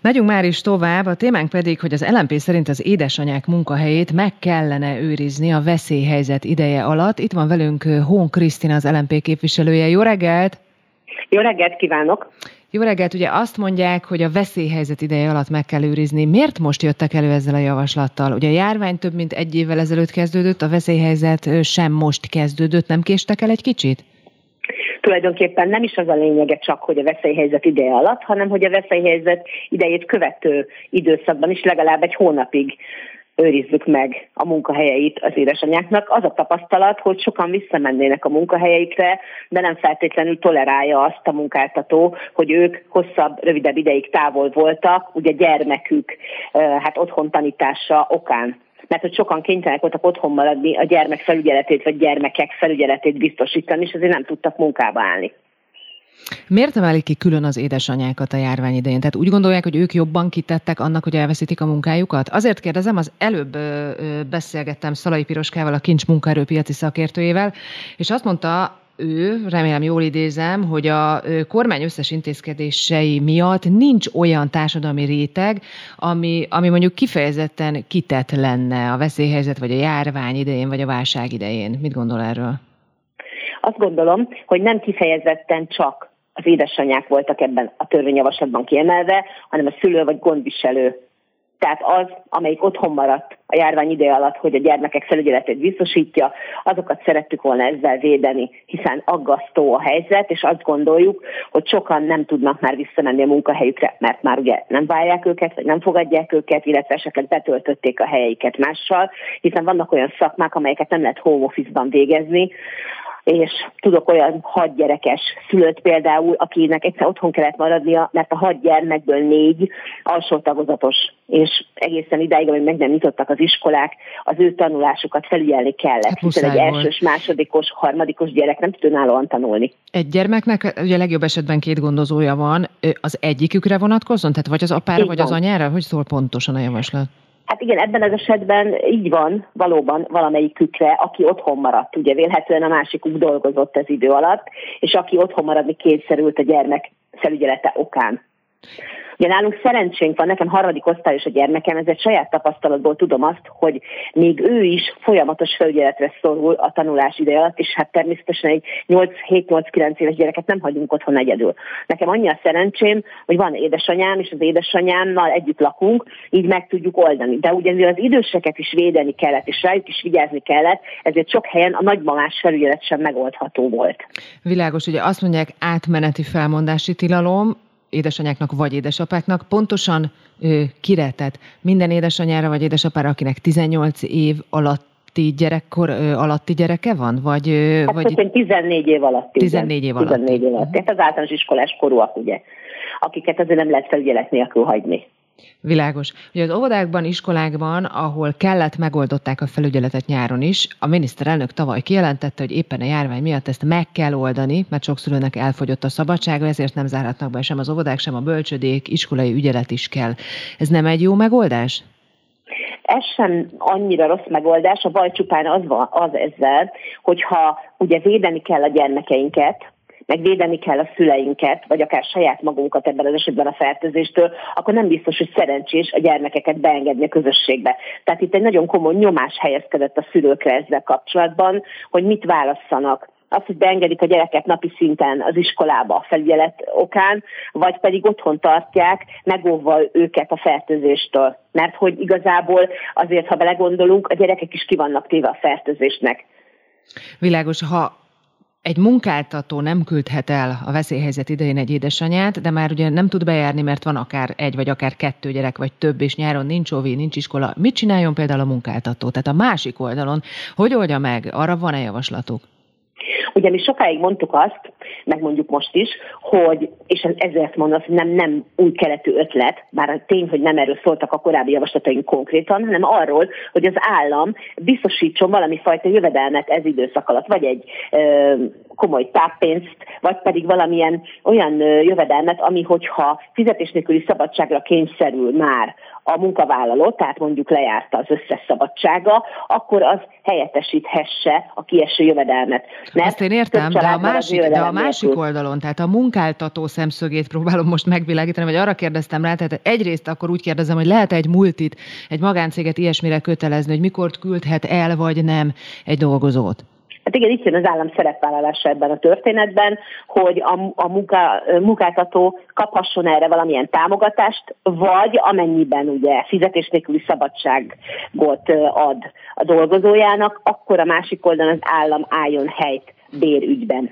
Megyünk már is tovább, a témánk pedig, hogy az LMP szerint az édesanyák munkahelyét meg kellene őrizni a veszélyhelyzet ideje alatt. Itt van velünk Hón Krisztina, az LMP képviselője. Jó reggelt! Jó reggelt kívánok! Jó reggelt, ugye azt mondják, hogy a veszélyhelyzet ideje alatt meg kell őrizni. Miért most jöttek elő ezzel a javaslattal? Ugye a járvány több mint egy évvel ezelőtt kezdődött, a veszélyhelyzet sem most kezdődött, nem késtek el egy kicsit? Tulajdonképpen nem is az a lényege csak, hogy a veszélyhelyzet ideje alatt, hanem hogy a veszélyhelyzet idejét követő időszakban is legalább egy hónapig őrizzük meg a munkahelyeit az édesanyáknak. Az a tapasztalat, hogy sokan visszamennének a munkahelyeikre, de nem feltétlenül tolerálja azt a munkáltató, hogy ők hosszabb, rövidebb ideig távol voltak, ugye gyermekük hát otthon tanítása okán mert hogy sokan kénytelenek voltak otthon maradni a gyermek felügyeletét, vagy gyermekek felügyeletét biztosítani, és azért nem tudtak munkába állni. Miért emelik ki külön az édesanyákat a járvány idején? Tehát úgy gondolják, hogy ők jobban kitettek annak, hogy elveszítik a munkájukat? Azért kérdezem, az előbb beszélgettem Szalai Piroskával, a kincs munkaerőpiaci szakértőjével, és azt mondta, ő, remélem jól idézem, hogy a kormány összes intézkedései miatt nincs olyan társadalmi réteg, ami, ami mondjuk kifejezetten kitett lenne a veszélyhelyzet, vagy a járvány idején, vagy a válság idején. Mit gondol erről? Azt gondolom, hogy nem kifejezetten csak az édesanyák voltak ebben a törvényjavaslatban kiemelve, hanem a szülő vagy gondviselő tehát az, amelyik otthon maradt a járvány ideje alatt, hogy a gyermekek felügyeletét biztosítja, azokat szerettük volna ezzel védeni, hiszen aggasztó a helyzet, és azt gondoljuk, hogy sokan nem tudnak már visszamenni a munkahelyükre, mert már ugye nem várják őket, vagy nem fogadják őket, illetve esetleg betöltötték a helyeiket mással, hiszen vannak olyan szakmák, amelyeket nem lehet home office-ban végezni, és tudok olyan hat gyerekes szülőt például, akinek egyszer otthon kellett maradnia, mert a hat gyermekből négy alsó tagozatos, és egészen idáig, amíg meg nem nyitottak az iskolák, az ő tanulásukat felügyelni kellett, hát hiszen egy elsős, másodikos, harmadikos gyerek nem tud önállóan tanulni. Egy gyermeknek ugye legjobb esetben két gondozója van, az egyikükre vonatkozzon, tehát vagy az apára, Így vagy van. az anyára? Hogy szól pontosan a javaslat? Hát igen, ebben az esetben így van valóban valamelyikükre, aki otthon maradt. Ugye vélhetően a másikuk dolgozott az idő alatt, és aki otthon maradni kényszerült a gyermek felügyelete okán. Ugye nálunk szerencsénk van, nekem harmadik osztályos a gyermekem, ezért saját tapasztalatból tudom azt, hogy még ő is folyamatos felügyeletre szorul a tanulás ide alatt, és hát természetesen egy 7-8-9 éves gyereket nem hagyunk otthon egyedül. Nekem annyi a szerencsém, hogy van édesanyám, és az édesanyámmal együtt lakunk, így meg tudjuk oldani. De ugye az időseket is védeni kellett, és rájuk is vigyázni kellett, ezért sok helyen a nagymamás felügyelet sem megoldható volt. Világos, ugye azt mondják átmeneti felmondási tilalom, édesanyáknak vagy édesapáknak pontosan ö, kiretett minden édesanyára vagy édesapára, akinek 18 év alatt gyerekkor ö, alatti gyereke van? Vagy, ö, hát vagy... 14 év alatt. 14 év alatt. 14 év alatt. Tehát az általános iskolás korúak, ugye, akiket azért nem lehet felügyelet nélkül hagyni. Világos. Ugye az óvodákban, iskolákban, ahol kellett, megoldották a felügyeletet nyáron is. A miniszterelnök tavaly kijelentette, hogy éppen a járvány miatt ezt meg kell oldani, mert sok szülőnek elfogyott a szabadsága, ezért nem zárhatnak be sem az óvodák, sem a bölcsödék, iskolai ügyelet is kell. Ez nem egy jó megoldás? ez sem annyira rossz megoldás, a baj csupán az, van, az ezzel, hogyha ugye védeni kell a gyermekeinket, meg védeni kell a szüleinket, vagy akár saját magunkat ebben az esetben a fertőzéstől, akkor nem biztos, hogy szerencsés a gyermekeket beengedni a közösségbe. Tehát itt egy nagyon komoly nyomás helyezkedett a szülőkre ezzel kapcsolatban, hogy mit válasszanak az, hogy beengedik a gyereket napi szinten az iskolába a felügyelet okán, vagy pedig otthon tartják, megóvva őket a fertőzéstől. Mert hogy igazából azért, ha belegondolunk, a gyerekek is ki vannak téve a fertőzésnek. Világos, ha egy munkáltató nem küldhet el a veszélyhelyzet idején egy édesanyát, de már ugye nem tud bejárni, mert van akár egy vagy akár kettő gyerek, vagy több, és nyáron nincs óvi, nincs iskola. Mit csináljon például a munkáltató? Tehát a másik oldalon, hogy oldja meg? Arra van-e javaslatuk? Ugye mi sokáig mondtuk azt, meg mondjuk most is, hogy, és ezért mondom, hogy nem, nem új keletű ötlet, bár a tény, hogy nem erről szóltak a korábbi javaslataink konkrétan, hanem arról, hogy az állam biztosítson valami fajta jövedelmet ez időszak alatt, vagy egy ö, komoly táppénzt, vagy pedig valamilyen olyan jövedelmet, ami hogyha fizetés nélküli szabadságra kényszerül már a munkavállaló, tehát mondjuk lejárta az összes szabadsága, akkor az helyettesíthesse a kieső jövedelmet. Mert Azt én értem, de a, másik, de a másik oldalon, tehát a munkáltató szemszögét próbálom most megvilágítani, vagy arra kérdeztem rá, tehát egyrészt akkor úgy kérdezem, hogy lehet egy multit, egy magáncéget ilyesmire kötelezni, hogy mikor küldhet el, vagy nem egy dolgozót? Hát igen, itt jön az állam szerepvállalása ebben a történetben, hogy a, a munka, munkáltató kaphasson erre valamilyen támogatást, vagy amennyiben ugye fizetés nélküli szabadságot ad a dolgozójának, akkor a másik oldalon az állam álljon helyt bérügyben.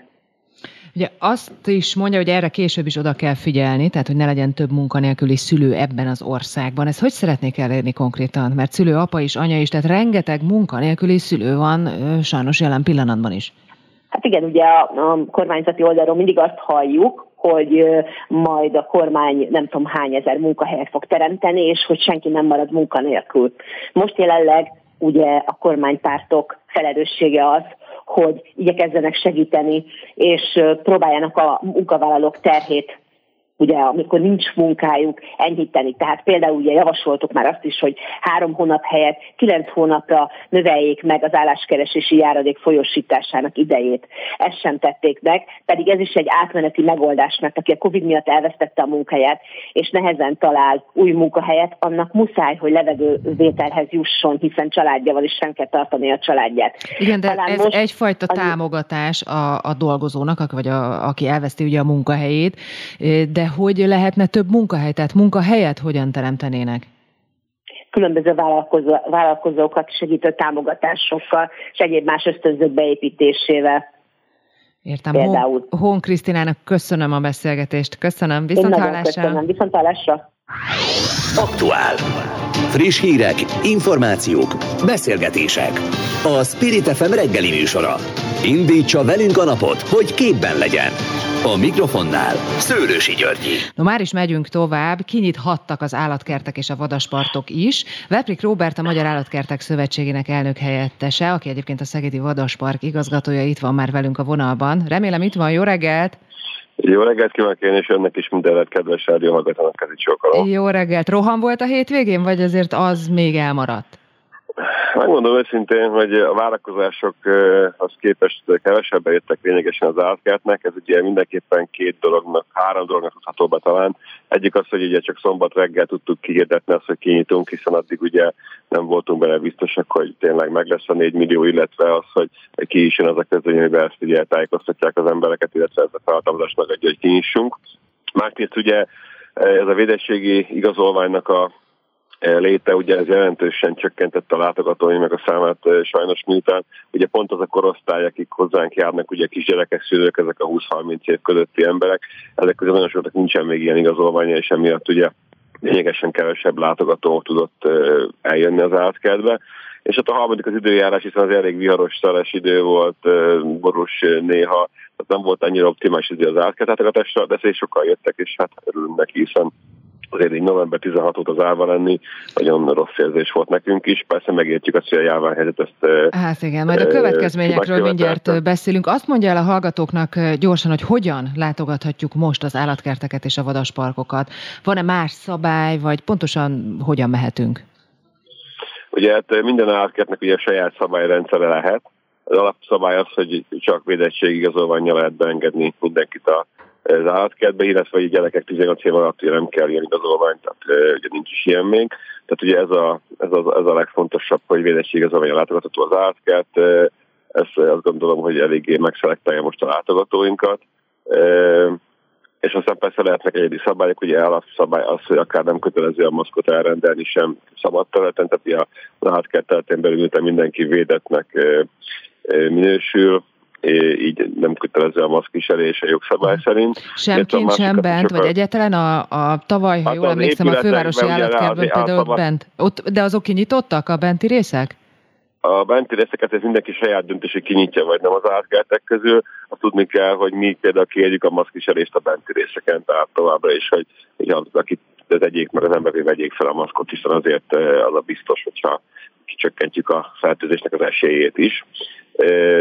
Ugye azt is mondja, hogy erre később is oda kell figyelni, tehát hogy ne legyen több munkanélküli szülő ebben az országban. Ez hogy szeretnék elérni konkrétan? Mert szülő, apa is, anya is, tehát rengeteg munkanélküli szülő van sajnos jelen pillanatban is. Hát igen, ugye a, a kormányzati oldalról mindig azt halljuk, hogy majd a kormány nem tudom hány ezer munkahelyet fog teremteni, és hogy senki nem marad munkanélkül. Most jelenleg ugye a kormánypártok felelőssége az, hogy igyekezzenek segíteni, és próbáljanak a munkavállalók terhét ugye amikor nincs munkájuk, enyhíteni. Tehát például ugye javasoltuk már azt is, hogy három hónap helyett kilenc hónapra növeljék meg az álláskeresési járadék folyosításának idejét. Ezt sem tették meg, pedig ez is egy átmeneti megoldás, mert aki a Covid miatt elvesztette a munkáját, és nehezen talál új munkahelyet, annak muszáj, hogy levegővételhez jusson, hiszen családjával is sem kell tartani a családját. Igen, de Talán ez most egyfajta az... támogatás a, a dolgozónak, vagy a, aki elveszti ugye a munkahelyét, de hogy lehetne több munkahely, tehát munkahelyet hogyan teremtenének? különböző vállalkozó, vállalkozókat segítő támogatásokkal és egyéb más ösztönzők beépítésével. Értem. Például. Hon, Hon Krisztinának köszönöm a beszélgetést. Köszönöm. Viszont Én hallásra. Köszönöm. Viszont hallásra. Aktuál. Friss hírek, információk, beszélgetések. A Spirit FM reggeli műsora. Indítsa velünk a napot, hogy képben legyen. A mikrofonnál Szőlősi Györgyi. No már is megyünk tovább, kinyithattak az állatkertek és a vadaspartok is. Veprik Róbert a Magyar Állatkertek Szövetségének elnök helyettese, aki egyébként a Szegedi Vadaspark igazgatója itt van már velünk a vonalban. Remélem itt van, jó reggelt! Jó reggelt kívánok én, és önnek is minden kedves rádió hallgatónak kezit Jó reggelt! Rohan volt a hétvégén, vagy azért az még elmaradt? Megmondom őszintén, hogy a várakozásokhoz képest kevesebben jöttek lényegesen az állatkertnek. Ez ugye mindenképpen két dolognak, három dolognak tudható be talán. Egyik az, hogy ugye csak szombat reggel tudtuk kihirdetni azt, hogy kinyitunk, hiszen addig ugye nem voltunk benne biztosak, hogy tényleg meg lesz a 4 millió, illetve az, hogy ki is jön az a közöny, amiben ezt ugye tájékoztatják az embereket, illetve ez a felhatalmazás megadja, hogy kinyissunk. Másrészt ugye ez a védettségi igazolványnak a léte, ugye ez jelentősen csökkentette a látogatói meg a számát sajnos miután. Ugye pont az a korosztály, akik hozzánk járnak, ugye kisgyerekek, szülők, ezek a 20-30 év közötti emberek, ezek közül nagyon soknak nincsen még ilyen igazolványa, és emiatt ugye lényegesen kevesebb látogató tudott eljönni az állatkertbe. És ott a harmadik az időjárás, hiszen az elég viharos, szeles idő volt, borús néha, tehát nem volt annyira optimális idő az állatkertlátogatásra, de sokkal jöttek, és hát örülünk neki, hiszen azért így november 16 óta az állva lenni, nagyon rossz érzés volt nekünk is. Persze megértjük azt, hogy a járványhelyzet ezt... Hát igen, majd a következményekről mindjárt beszélünk. Azt mondja el a hallgatóknak gyorsan, hogy hogyan látogathatjuk most az állatkerteket és a vadasparkokat. Van-e más szabály, vagy pontosan hogyan mehetünk? Ugye hát minden állatkertnek ugye saját szabályrendszere lehet. Az alapszabály az, hogy csak védettségigazolványjal lehet beengedni mindenkit a az állatkertbe, illetve a gyerekek 18 év alatt nem kell ilyen igazolvány, tehát ugye nincs is ilyen még. Tehát ugye ez a, ez a, ez a legfontosabb, hogy védettségigazolvány a látogatható az állatkert. Ezt azt gondolom, hogy eléggé megszelektálja most a látogatóinkat. És aztán persze lehetnek egyedi szabályok, ugye alapszabály az, hogy akár nem kötelező a maszkot elrendelni sem szabad területen, tehát a állatkert területén belül mindenki védetnek minősül, így nem kötelező a maszkviselés a jogszabály szerint. Sem kint, sem bent, vagy egyetlen a, a tavaly, ha hát jól emlékszem, a fővárosi állatkertben például ott bent, ott, de azok kinyitottak a benti részek? A benti részeket ez mindenki saját döntés, hogy kinyitja, vagy nem az állatkertek közül. Azt tudni kell, hogy mi például kérjük a maszkviselést a benti részeken, tehát továbbra is, hogy, hogy az, akit tegyék meg az emberé vegyék fel a maszkot, hiszen azért az a biztos, hogyha kicsökkentjük a fertőzésnek az esélyét is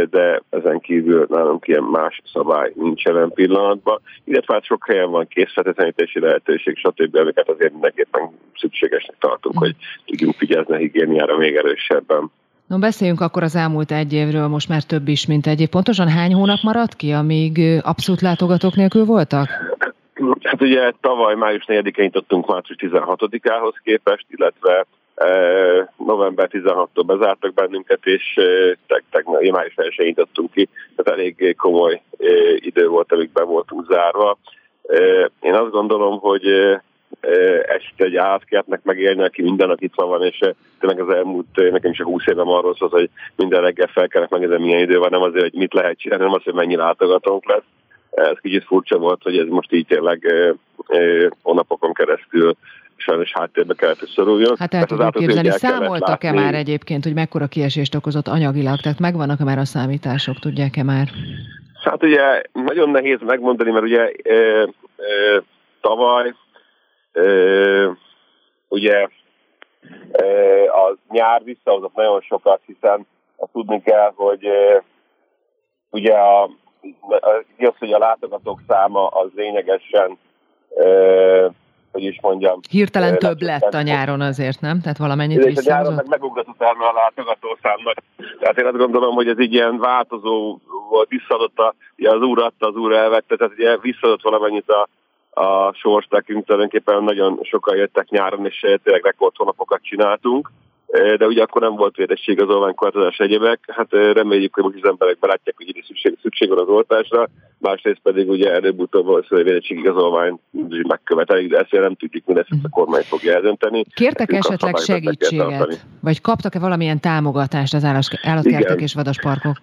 de ezen kívül nálunk ilyen más szabály nincs jelen pillanatban, illetve hát sok helyen van készfertőtlenítési lehetőség, stb., amiket azért mindenképpen szükségesnek tartunk, hogy tudjunk figyelni a higiéniára még erősebben. No, beszéljünk akkor az elmúlt egy évről, most már több is, mint egy év. Pontosan hány hónap maradt ki, amíg abszolút látogatók nélkül voltak? Hát ugye tavaly május 4-én nyitottunk március 16-ához képest, illetve november 16-tól bezártak bennünket, és tegnap, május 1 nyitottunk ki, tehát elég komoly idő volt, amíg be voltunk zárva. Én azt gondolom, hogy ezt egy átkertnek megélni, aki minden nap itt van, és tényleg az elmúlt, nekem csak 20 évem arról szól, hogy minden reggel fel kellene megnézni, milyen idő van, nem azért, hogy mit lehet csinálni, hanem azért, hogy mennyi látogatónk lesz. Ez kicsit furcsa volt, hogy ez most így tényleg hónapokon keresztül sajnos háttérbe kellett, hogy szoruljon. Hát el tudjuk képzelni, számoltak-e már egyébként, hogy mekkora kiesést okozott anyagilag, tehát megvannak-e már a számítások, tudják-e már? Hát ugye nagyon nehéz megmondani, mert ugye e, e, tavaly e, ugye e, a nyár visszahozott nagyon sokat, hiszen azt tudni kell, hogy e, ugye a, az, hogy a látogatók száma az lényegesen hogy is mondjam. Hirtelen több lett a nyáron azért, nem? Tehát valamennyit És a nyáron meg megugratott el a látogatószámnak. Tehát én azt gondolom, hogy ez így ilyen változó volt, visszaadott a, az úr adta, az úr elvette, tehát ugye visszaadott valamennyit a, a sors nekünk, tulajdonképpen nagyon sokan jöttek nyáron, és tényleg rekord hónapokat csináltunk de ugye akkor nem volt védettség az olványkortozás egyebek. Hát reméljük, hogy most az emberek belátják, hogy szükség, szükség van az oltásra, másrészt pedig ugye előbb-utóbb valószínűleg védettség igazolvány megkövetelik, de ezt nem tudjuk, mindezt a kormány fogja eldönteni. Kértek Ezt esetleg segítséget? Vagy kaptak-e valamilyen támogatást az állatkertek és vadasparkok?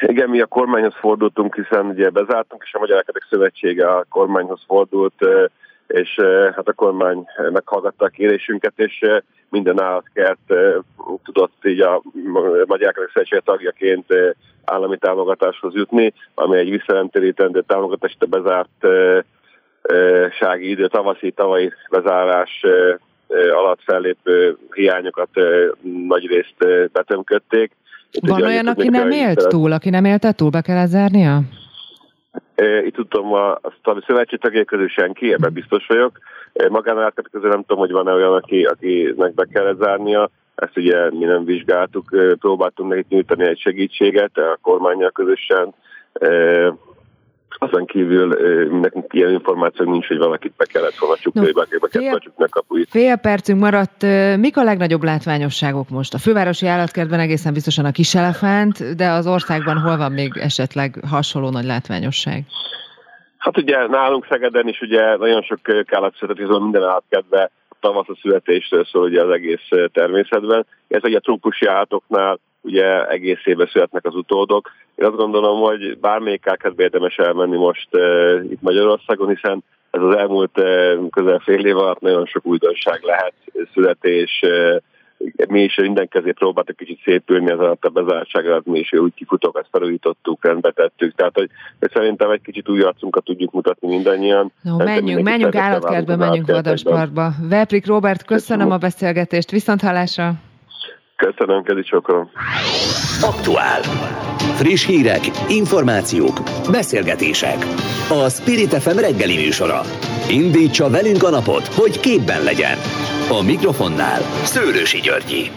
Igen, mi a kormányhoz fordultunk, hiszen ugye bezártunk, és a Magyar Elketek Szövetsége a kormányhoz fordult, és hát a kormány meghallgatta a kérésünket, és minden állatkert tudott így a Magyar Szövetség tagjaként állami támogatáshoz jutni, ami egy visszanemtérítendő támogatás, a bezárt sági idő, tavaszi, tavalyi bezárás alatt fellépő hiányokat nagy részt betömködték. Van olyan, aki nem élt túl, aki nem élte túl, be kell zárnia? Itt tudom, a, a szövetség tagjai közül senki, ebben biztos vagyok. Magánállatkat közül nem tudom, hogy van-e olyan, aki, akinek be kell zárnia. Ezt ugye mi nem vizsgáltuk, próbáltunk nekik nyújtani egy segítséget a kormányjal közösen. Azon kívül nekünk ilyen információ nincs, hogy valakit be kellett volna csukni, no, be kellett csukni a kapuit. Fél percünk maradt. Mik a legnagyobb látványosságok most? A fővárosi állatkertben egéssen biztosan a kis elefánt, de az országban hol van még esetleg hasonló nagy látványosság? Hát ugye nálunk Szegeden is ugye nagyon sok állatszületet, minden állatkertben tavasz a születésről szól ugye az egész természetben. Ez ugye a trópusi állatoknál ugye egész évben születnek az utódok. Én azt gondolom, hogy bármelyik állatkertbe érdemes elmenni most uh, itt Magyarországon, hiszen ez az elmúlt uh, közel fél év alatt nagyon sok újdonság lehet, születés, uh, mi is minden kezé próbáltak kicsit szépülni az alatt a bezártság alatt, mi is úgy kifutok, ezt felújítottuk, rendbe tettük. Tehát, hogy, hogy szerintem egy kicsit új arcunkat tudjuk mutatni mindannyian. No, menjünk, menjünk állatkertbe, menjünk vadasparkba. Veprik Robert, köszönöm a beszélgetést, viszont hallásra! Köszönöm, kezi csokolom. Aktuál. Friss hírek, információk, beszélgetések. A Spirit FM reggeli műsora. Indítsa velünk a napot, hogy képben legyen. A mikrofonnál Szőlősi Györgyi.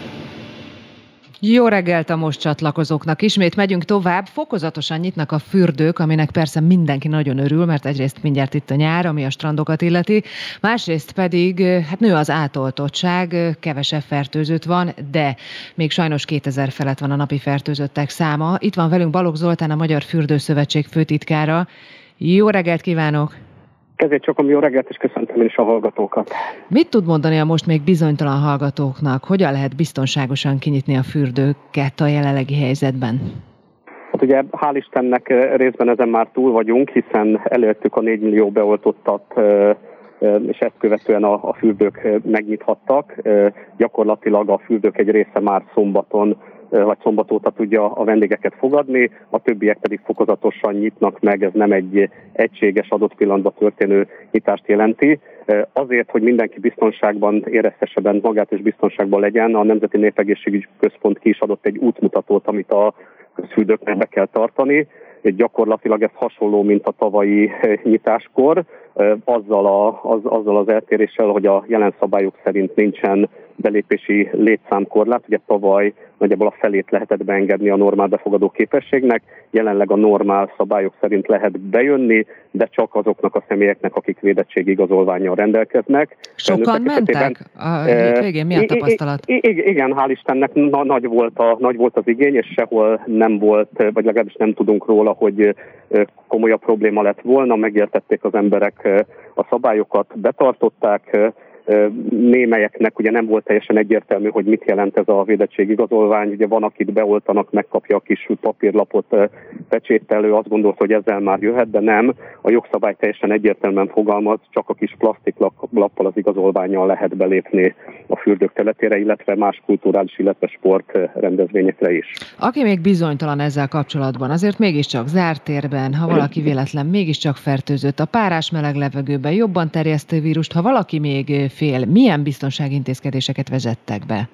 Jó reggelt a most csatlakozóknak. Ismét megyünk tovább. Fokozatosan nyitnak a fürdők, aminek persze mindenki nagyon örül, mert egyrészt mindjárt itt a nyár, ami a strandokat illeti, másrészt pedig hát nő az átoltottság, kevesebb fertőzött van, de még sajnos 2000 felett van a napi fertőzöttek száma. Itt van velünk Balogh Zoltán, a Magyar Fürdőszövetség főtitkára. Jó reggelt kívánok! Kezét csokom, jó reggelt, és köszöntöm is a hallgatókat. Mit tud mondani a most még bizonytalan hallgatóknak? Hogyan lehet biztonságosan kinyitni a fürdőket a jelenlegi helyzetben? Hát ugye hál' Istennek részben ezen már túl vagyunk, hiszen előttük a 4 millió beoltottat és ezt követően a, a fürdők megnyithattak. Gyakorlatilag a fürdők egy része már szombaton vagy szombat óta tudja a vendégeket fogadni, a többiek pedig fokozatosan nyitnak meg, ez nem egy egységes adott pillanatban történő nyitást jelenti. Azért, hogy mindenki biztonságban éreztesebben magát és biztonságban legyen, a Nemzeti Népegészségügyi Központ ki is adott egy útmutatót, amit a közfürdőknek be kell tartani. Gyakorlatilag ez hasonló, mint a tavalyi nyitáskor, azzal, a, az, azzal az eltéréssel, hogy a jelen szabályok szerint nincsen belépési létszámkorlát. Ugye tavaly nagyjából a felét lehetett beengedni a normál befogadó képességnek, jelenleg a normál szabályok szerint lehet bejönni, de csak azoknak a személyeknek, akik védettségi igazolványjal rendelkeznek. Sokan mentek a hétvégén? Mi a tapasztalat? Igen, hál' Istennek nagy volt, a, nagy volt az igény, és sehol nem volt, vagy legalábbis nem tudunk róla, hogy komolyabb probléma lett volna, megértették az emberek a szabályokat, betartották, némelyeknek ugye nem volt teljesen egyértelmű, hogy mit jelent ez a védettségigazolvány. Ugye van, akit beoltanak, megkapja a kis papírlapot pecsételő, azt gondolt, hogy ezzel már jöhet, de nem. A jogszabály teljesen egyértelműen fogalmaz, csak a kis plastiklappal az igazolványjal lehet belépni a fürdők teletére, illetve más kulturális, illetve sport rendezvényekre is. Aki még bizonytalan ezzel kapcsolatban, azért mégiscsak zárt térben, ha valaki véletlen mégiscsak fertőzött, a párás meleg levegőben jobban terjesztő vírust, ha valaki még fél, milyen biztonságintézkedéseket vezettek be?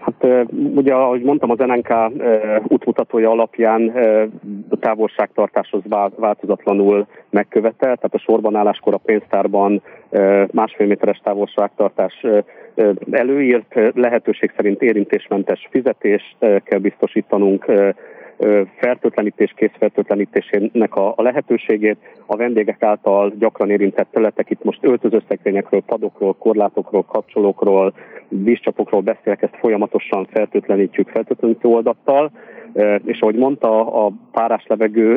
Hát ugye, ahogy mondtam, az NNK útmutatója alapján a távolságtartáshoz változatlanul megkövetelt, tehát a sorban álláskor a pénztárban másfél méteres távolságtartás előírt, lehetőség szerint érintésmentes fizetést kell biztosítanunk, fertőtlenítés, készfertőtlenítésének a, a lehetőségét, a vendégek által gyakran érintett területek, itt most öltözőszekrényekről, padokról, korlátokról, kapcsolókról, vízcsapokról beszélek, ezt folyamatosan fertőtlenítjük fertőtlenítő oldattal, és ahogy mondta, a párás levegő,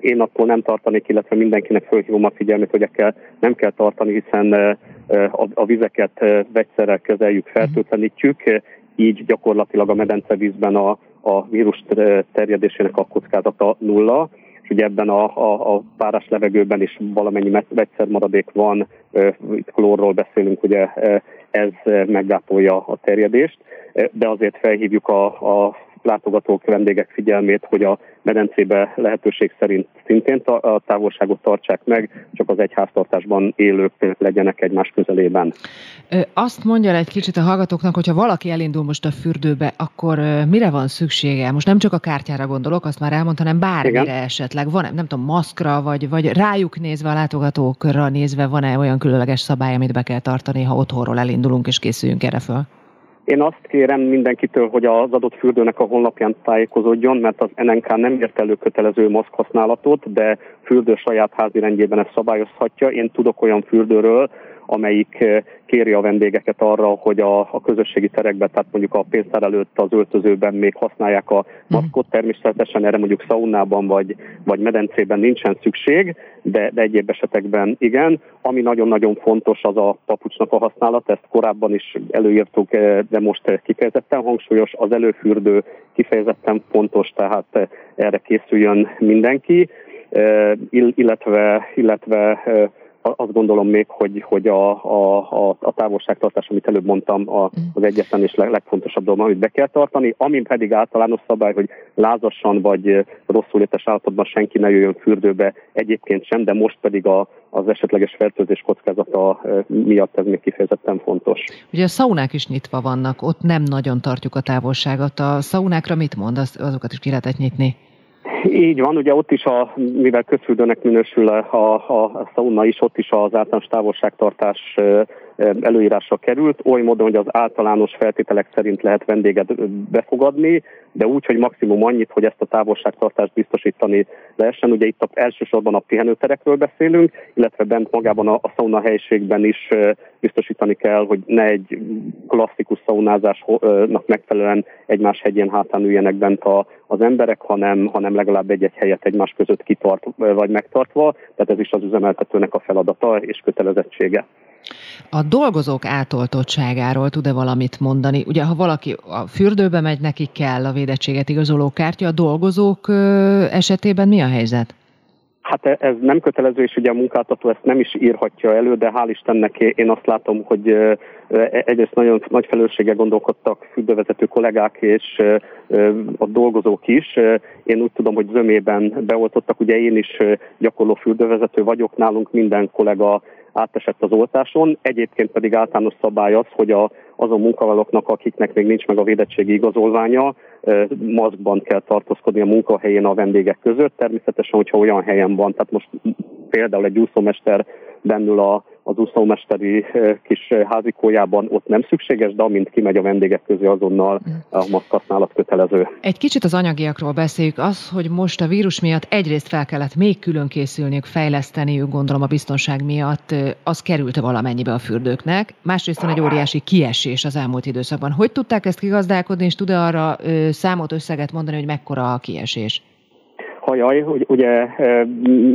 én, attól nem tartanék, illetve mindenkinek fölhívom a figyelmét, hogy kell, nem kell tartani, hiszen a vizeket vegyszerrel kezeljük, fertőtlenítjük, így gyakorlatilag a medencevízben a, a vírus terjedésének a kockázata nulla, és ugye ebben a, a, a párás levegőben is valamennyi vegyszermaradék van, itt klórról beszélünk, ugye ez meggápolja a terjedést, de azért felhívjuk a, a látogatók, vendégek figyelmét, hogy a medencébe lehetőség szerint szintén a távolságot tartsák meg, csak az egyháztartásban élők legyenek egymás közelében. Azt mondja egy kicsit a hallgatóknak, hogyha valaki elindul most a fürdőbe, akkor mire van szüksége? Most nem csak a kártyára gondolok, azt már elmondtam, hanem bármire Igen. esetleg. Van, nem tudom, maszkra, vagy, vagy rájuk nézve, a látogatókra nézve, van-e olyan különleges szabály, amit be kell tartani, ha otthonról elindulunk és készüljünk erre föl? Én azt kérem mindenkitől, hogy az adott fürdőnek a honlapján tájékozódjon, mert az NNK nem ért elő kötelező maszk használatot, de fürdő saját házi rendjében ezt szabályozhatja. Én tudok olyan fürdőről, amelyik eh, kéri a vendégeket arra, hogy a, a közösségi terekben, tehát mondjuk a pénztár előtt az öltözőben még használják a maszkot. Természetesen erre mondjuk szaunában vagy, vagy medencében nincsen szükség, de, de egyéb esetekben igen. Ami nagyon-nagyon fontos, az a papucsnak a használat, ezt korábban is előírtuk, eh, de most kifejezetten hangsúlyos. Az előfürdő kifejezetten fontos, tehát eh, erre készüljön mindenki, illetve, illetve azt gondolom még, hogy, hogy a, a, a távolságtartás, amit előbb mondtam, a, az egyetlen és legfontosabb dolog, amit be kell tartani, amin pedig általános szabály, hogy lázassan vagy rosszul létes állapotban senki ne jöjjön fürdőbe, egyébként sem, de most pedig a, az esetleges fertőzés kockázata miatt ez még kifejezetten fontos. Ugye a szaunák is nyitva vannak, ott nem nagyon tartjuk a távolságot. A szaunákra mit mond, azokat is ki lehetett nyitni? Így van, ugye ott is, a, mivel közfürdőnek minősül a, a, a szauna is, ott is az általános távolságtartás előírásra került, oly módon, hogy az általános feltételek szerint lehet vendéget befogadni, de úgy, hogy maximum annyit, hogy ezt a távolságtartást biztosítani lehessen. Ugye itt a, elsősorban a pihenőterekről beszélünk, illetve bent magában a, a szauna helyiségben is biztosítani kell, hogy ne egy klasszikus szaunázásnak megfelelően egymás hegyén hátán üljenek bent a, az emberek, hanem, hanem legalább egy-egy helyet egymás között kitart vagy megtartva, tehát ez is az üzemeltetőnek a feladata és kötelezettsége. A dolgozók átoltottságáról tud-e valamit mondani? Ugye, ha valaki a fürdőbe megy, neki kell a védettséget igazoló kártya, a dolgozók esetében mi a helyzet? Hát e, ez nem kötelező, és ugye a munkáltató ezt nem is írhatja elő, de hál' Istennek én azt látom, hogy e, egyrészt nagyon nagy felelősséggel gondolkodtak fürdővezető kollégák és a dolgozók is. Én úgy tudom, hogy zömében beoltottak, ugye én is gyakorló fürdővezető vagyok, nálunk minden kollega átesett az oltáson. Egyébként pedig általános szabály az, hogy a, azon munkavállalóknak, akiknek még nincs meg a védettségi igazolványa, maszkban kell tartózkodni a munkahelyén a vendégek között. Természetesen, hogyha olyan helyen van, tehát most például egy úszómester bennül a az úszómesteri kis házikójában ott nem szükséges, de amint kimegy a vendégek közé, azonnal a maszk használat kötelező. Egy kicsit az anyagiakról beszéljük. Az, hogy most a vírus miatt egyrészt fel kellett még külön készülniük, fejleszteniük, gondolom a biztonság miatt, az került valamennyibe a fürdőknek. Másrészt van egy óriási kiesés az elmúlt időszakban. Hogy tudták ezt kigazdálkodni, és tud-e arra számot, összeget mondani, hogy mekkora a kiesés? Hajaj, ugye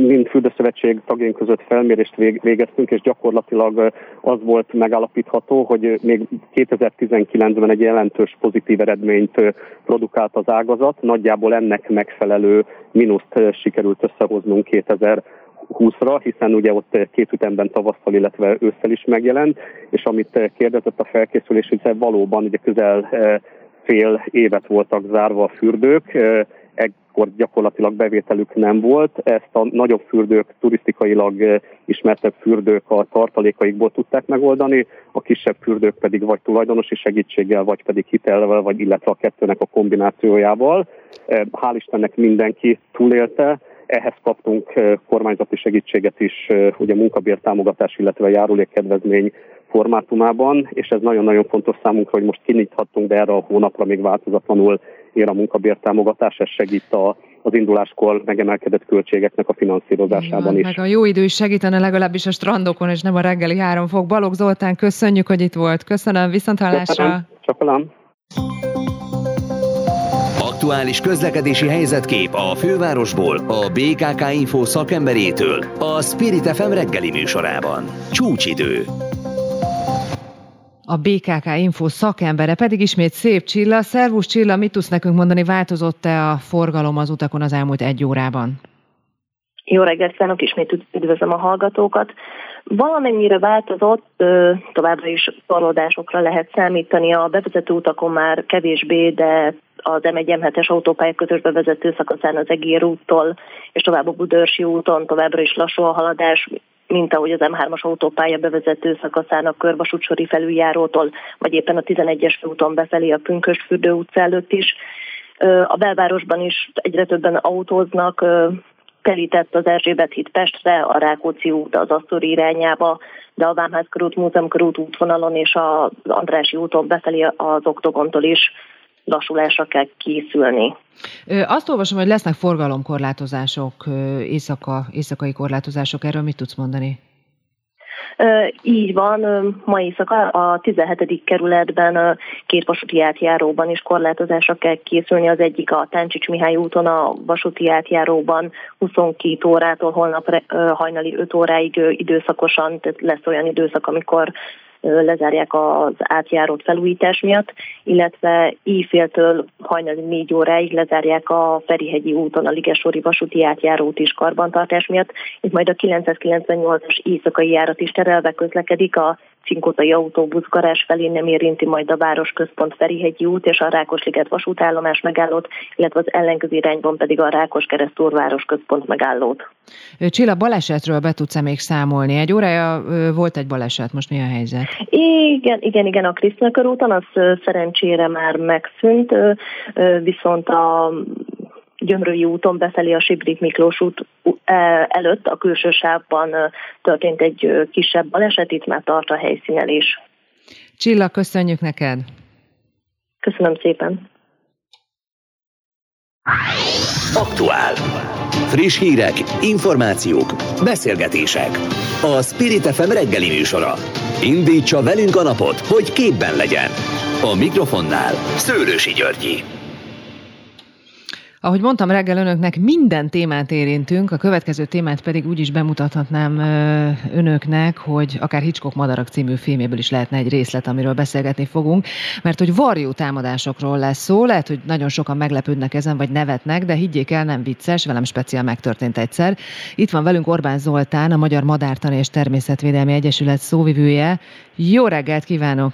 mind fürdőszövetség tagjaink között felmérést végeztünk, és gyakorlatilag az volt megállapítható, hogy még 2019-ben egy jelentős pozitív eredményt produkált az ágazat, nagyjából ennek megfelelő mínuszt sikerült összehoznunk 2000 20-ra, hiszen ugye ott két ütemben tavasszal, illetve ősszel is megjelent, és amit kérdezett a felkészülés, hogy valóban ugye közel fél évet voltak zárva a fürdők, ekkor gyakorlatilag bevételük nem volt. Ezt a nagyobb fürdők, turisztikailag ismertebb fürdők a tartalékaikból tudták megoldani, a kisebb fürdők pedig vagy tulajdonosi segítséggel, vagy pedig hitelvel, vagy illetve a kettőnek a kombinációjával. Hál' Istennek mindenki túlélte, ehhez kaptunk kormányzati segítséget is, ugye munkabértámogatás, illetve járulékkedvezmény formátumában, és ez nagyon-nagyon fontos számunkra, hogy most kinyithattunk, de erre a hónapra még változatlanul ér a munkabértámogatás, ez segít a, az induláskor megemelkedett költségeknek a finanszírozásában is. Meg a jó idő is segítene legalábbis a strandokon, és nem a reggeli három fok. Balogh Zoltán, köszönjük, hogy itt volt. Köszönöm, viszonthallásra. Köszönöm. Csapalám. Aktuális közlekedési helyzetkép a fővárosból, a BKK Info szakemberétől, a Spirit FM reggeli műsorában. Csúcsidő. A BKK Info szakembere pedig ismét szép Csilla. Szervusz Csilla, mit tudsz nekünk mondani, változott-e a forgalom az utakon az elmúlt egy órában? Jó reggelt kívánok, ismét üdvözlöm a hallgatókat. Valamennyire változott, továbbra is torlódásokra lehet számítani. A bevezető utakon már kevésbé, de az M1-M7-es autópálya közös bevezető szakaszán az Egér úttól, és tovább a Budörsi úton továbbra is lassú a haladás, mint ahogy az M3-as autópálya bevezető szakaszán a Körvasútsori felüljárótól, vagy éppen a 11-es úton befelé a Pünkösfürdő utca előtt is. A belvárosban is egyre többen autóznak, telített az Erzsébet híd Pestre, a Rákóczi út az Asztori irányába, de a Vámház körút, Múzeum körút útvonalon és az Andrási úton befelé az Oktogontól is lassulásra kell készülni. Azt olvasom, hogy lesznek forgalomkorlátozások, éjszaka, éjszakai korlátozások. Erről mit tudsz mondani? Így van, ma éjszaka a 17. kerületben két vasúti átjáróban is korlátozásra kell készülni. Az egyik a Táncsics Mihály úton a vasúti átjáróban 22 órától holnap hajnali 5 óráig időszakosan, tehát lesz olyan időszak, amikor lezárják az átjárót felújítás miatt, illetve íjféltől hajnali négy óráig lezárják a Ferihegyi úton a Ligesori vasúti átjárót is karbantartás miatt. Itt majd a 998-as éjszakai járat is terelve közlekedik a Cinkotai autóbuszgarázs felé nem érinti majd a városközpont Ferihegyi út és a Rákosliget vasútállomás megállót, illetve az ellenkező irányban pedig a Rákos keresztúr városközpont megállót. Csilla, balesetről be tudsz még számolni? Egy órája volt egy baleset, most mi a helyzet? Igen, igen, igen, a Krisztina körúton az szerencsére már megszűnt, viszont a Gyömrői úton befelé a Sibrik Miklós út e, előtt a külső sávban történt egy kisebb baleset, itt már tart a helyszínelés. Csilla, köszönjük neked! Köszönöm szépen! Aktuál. Friss hírek, információk, beszélgetések. A Spirit FM reggeli műsora. Indítsa velünk a napot, hogy képben legyen. A mikrofonnál Szőlősi Györgyi. Ahogy mondtam reggel önöknek, minden témát érintünk, a következő témát pedig úgy is bemutathatnám önöknek, hogy akár Hitchcock Madarak című filméből is lehetne egy részlet, amiről beszélgetni fogunk, mert hogy varjú támadásokról lesz szó, lehet, hogy nagyon sokan meglepődnek ezen, vagy nevetnek, de higgyék el, nem vicces, velem speciál megtörtént egyszer. Itt van velünk Orbán Zoltán, a Magyar Madártani és Természetvédelmi Egyesület szóvivője. Jó reggelt kívánok!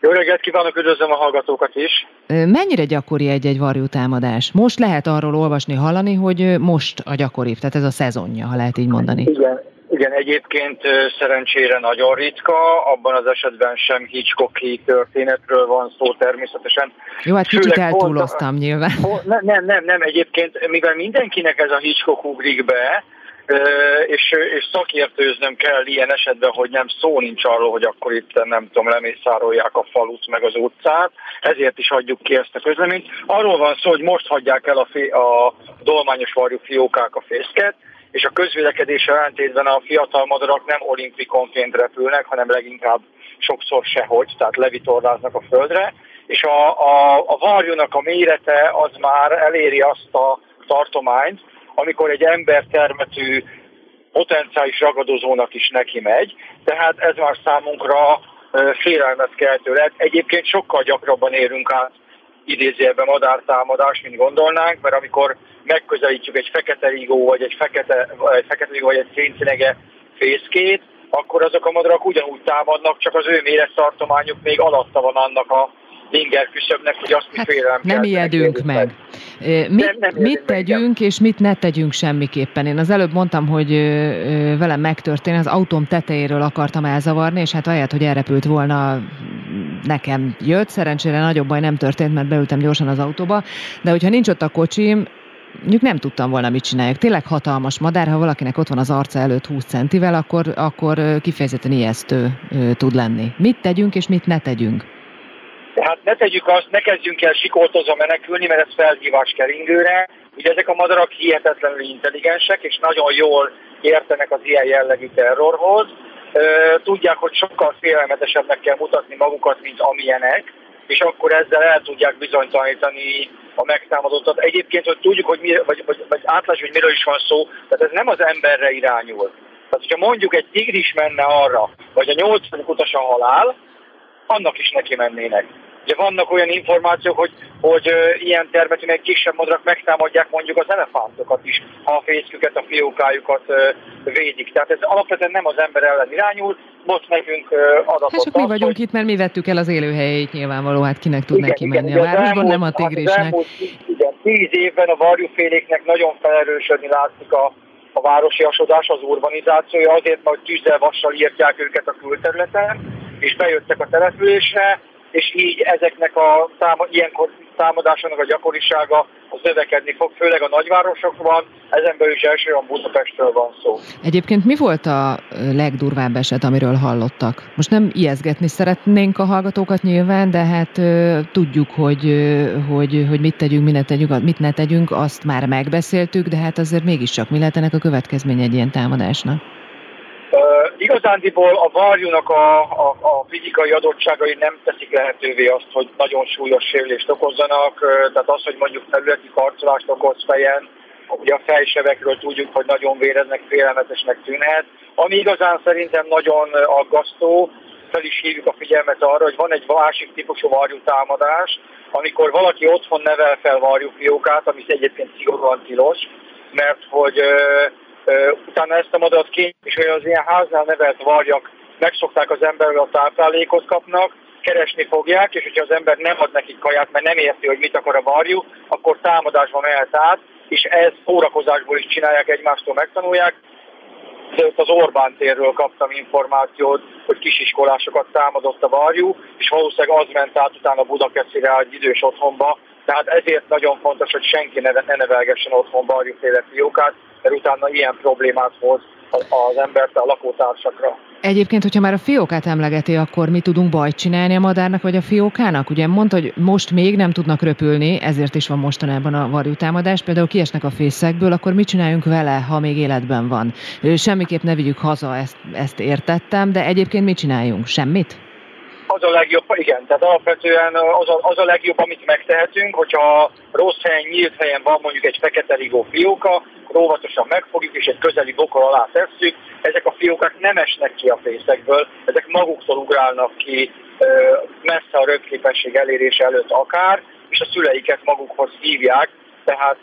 Jó reggelt kívánok, üdvözlöm a hallgatókat is. Mennyire gyakori egy-egy varjútámadás? Most lehet arról olvasni, hallani, hogy most a gyakoribb, tehát ez a szezonja, ha lehet így mondani. Igen, igen, egyébként szerencsére nagyon ritka, abban az esetben sem Hitchcocki történetről van szó természetesen. Jó, hát kicsit eltúloztam nyilván. Nem, nem, nem, nem, egyébként, mivel mindenkinek ez a Hitchcock ugrik be, és, és szakértőznöm kell ilyen esetben, hogy nem szó nincs arról, hogy akkor itt nem tudom, lemészárolják a falut meg az utcát, ezért is adjuk ki ezt a közleményt. Arról van szó, hogy most hagyják el a, fi, a dolmányos varjú fiókák a fészket, és a közvélekedéssel ellentétben a fiatal madarak nem olimpikonként repülnek, hanem leginkább sokszor sehogy, tehát levitorláznak a földre, és a, a, a varjúnak a mérete az már eléri azt a tartományt, amikor egy ember termetű potenciális ragadozónak is neki megy, tehát ez már számunkra félelmet keltő lehet. Egyébként sokkal gyakrabban érünk át idézőjelben madártámadás, mint gondolnánk, mert amikor megközelítjük egy fekete rigó, vagy egy fekete, egy fekete rigó, vagy egy szénszínege fészkét, akkor azok a madarak ugyanúgy támadnak, csak az ő mérettartományuk még alatta van annak a inger küszöbnek, hogy azt hát félelem Nem ijedünk meg. meg. Mit, nem, nem mit tegyünk, meg. és mit ne tegyünk semmiképpen? Én az előbb mondtam, hogy velem megtörtént, az autóm tetejéről akartam elzavarni, és hát ahelyett, hogy elrepült volna, nekem jött. Szerencsére nagyobb baj nem történt, mert beültem gyorsan az autóba, de hogyha nincs ott a kocsim, mondjuk nem tudtam volna, mit csináljak. Tényleg hatalmas madár, ha valakinek ott van az arca előtt 20 centivel, akkor, akkor kifejezetten ijesztő tud lenni. Mit tegyünk, és mit ne tegyünk? Tehát ne tegyük azt, ne kezdjünk el sikoltozva menekülni, mert ez felhívás keringőre. Ugye ezek a madarak hihetetlenül intelligensek, és nagyon jól értenek az ilyen jellegű terrorhoz. Tudják, hogy sokkal félelmetesebbnek kell mutatni magukat, mint amilyenek, és akkor ezzel el tudják bizonytalanítani a megtámadottat. Egyébként, hogy tudjuk, hogy mi, vagy, vagy, vagy átlássuk, hogy miről is van szó, tehát ez nem az emberre irányul. Tehát, hogyha mondjuk egy tigris menne arra, vagy a 80 utas a halál, annak is neki mennének. Ugye vannak olyan információk, hogy, hogy ilyen termetű meg kisebb madarak megtámadják mondjuk az elefántokat is, ha a fészküket, a fiókájukat védik. Tehát ez alapvetően nem az ember ellen irányul, most nekünk adatot. Hát csak mi vagyunk hogy... itt, mert mi vettük el az élőhelyét nyilvánvaló, hát kinek tud igen, neki igen, menni. a városban nem a tigrisnek. elmúlt, igen, tíz évben a varjúféléknek nagyon felerősödni látszik a, a városiasodás, az urbanizációja, azért, mert tűzzel vassal írtják őket a külterületen, és bejöttek a településre, és így ezeknek a száma, ilyenkor támadásának a gyakorisága az növekedni fog, főleg a nagyvárosokban, ezen belül is elsősorban Budapestről van szó. Egyébként mi volt a legdurvább eset, amiről hallottak? Most nem ijeszgetni szeretnénk a hallgatókat nyilván, de hát uh, tudjuk, hogy, uh, hogy, hogy mit tegyünk, mit ne tegyünk, mit ne tegyünk, azt már megbeszéltük, de hát azért mégiscsak mi lehet ennek a következmény egy ilyen támadásnak? Igazándiból a varjúnak a, a, a fizikai adottságai nem teszik lehetővé azt, hogy nagyon súlyos sérülést okozzanak, tehát az, hogy mondjuk területi karcolást okoz fejen, ugye a fejsevekről tudjuk, hogy nagyon véreznek, félelmetesnek tűnhet. Ami igazán szerintem nagyon aggasztó, fel is hívjuk a figyelmet arra, hogy van egy másik típusú varjútámadás, amikor valaki otthon nevel fel varjúfiókát, ami egyébként szigorúan tilos, mert hogy utána ezt a madarat hogy az ilyen háznál nevelt varjak megszokták az emberről a táplálékot kapnak, keresni fogják, és hogyha az ember nem ad nekik kaját, mert nem érti, hogy mit akar a varjú, akkor támadásban mehet át, és ez szórakozásból is csinálják, egymástól megtanulják. Ott az Orbán térről kaptam információt, hogy kisiskolásokat támadott a varjú, és valószínűleg az ment át utána Budakeszire egy idős otthonba, tehát ezért nagyon fontos, hogy senki ne, ne nevelgessen otthon barjúféle fiókát, mert utána ilyen problémát hoz az embert a lakótársakra. Egyébként, hogyha már a fiókát emlegeti, akkor mi tudunk bajt csinálni a madárnak vagy a fiókának? Ugye mondta, hogy most még nem tudnak röpülni, ezért is van mostanában a varjútámadás. Például kiesnek a fészekből, akkor mit csináljunk vele, ha még életben van? Semmiképp ne vigyük haza, ezt, ezt értettem, de egyébként mit csináljunk? Semmit? Az a legjobb, igen, tehát alapvetően az a, az a legjobb, amit megtehetünk, hogyha rossz helyen, nyílt helyen van mondjuk egy fekete rigó fióka, óvatosan megfogjuk és egy közeli bokor alá tesszük, ezek a fiókák nem esnek ki a fészekből, ezek maguktól ugrálnak ki messze a röpképesség elérése előtt akár, és a szüleiket magukhoz hívják, tehát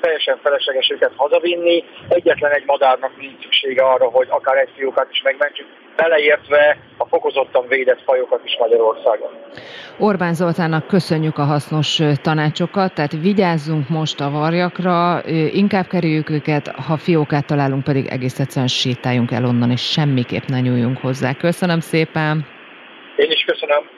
teljesen felesleges őket hazavinni. Egyetlen egy madárnak nincs szüksége arra, hogy akár egy fiókát is megmentsük, beleértve a fokozottan védett fajokat is Magyarországon. Orbán Zoltánnak köszönjük a hasznos tanácsokat, tehát vigyázzunk most a varjakra, inkább kerüljük őket, ha fiókát találunk, pedig egész egyszerűen sétáljunk el onnan, és semmiképp ne nyúljunk hozzá. Köszönöm szépen! Én is köszönöm!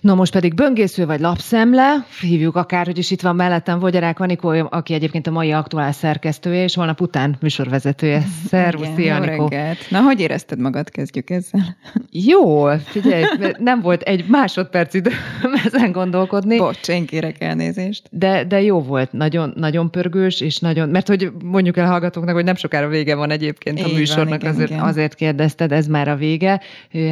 No most pedig böngésző vagy lapszemle, hívjuk akár, hogy is itt van mellettem Vogyarák Anikó, aki egyébként a mai aktuál szerkesztője, és holnap után műsorvezetője. Szervusz, szia, Anikó. Na, hogy érezted magad? Kezdjük ezzel. Jó, figyelj, nem volt egy másodperc idő ezen gondolkodni. Bocs, én kérek elnézést. De, de jó volt, nagyon, nagyon pörgős, és nagyon, mert hogy mondjuk el hallgatóknak, hogy nem sokára vége van egyébként a Így műsornak, van, igen, azért, igen. azért kérdezted, ez már a vége.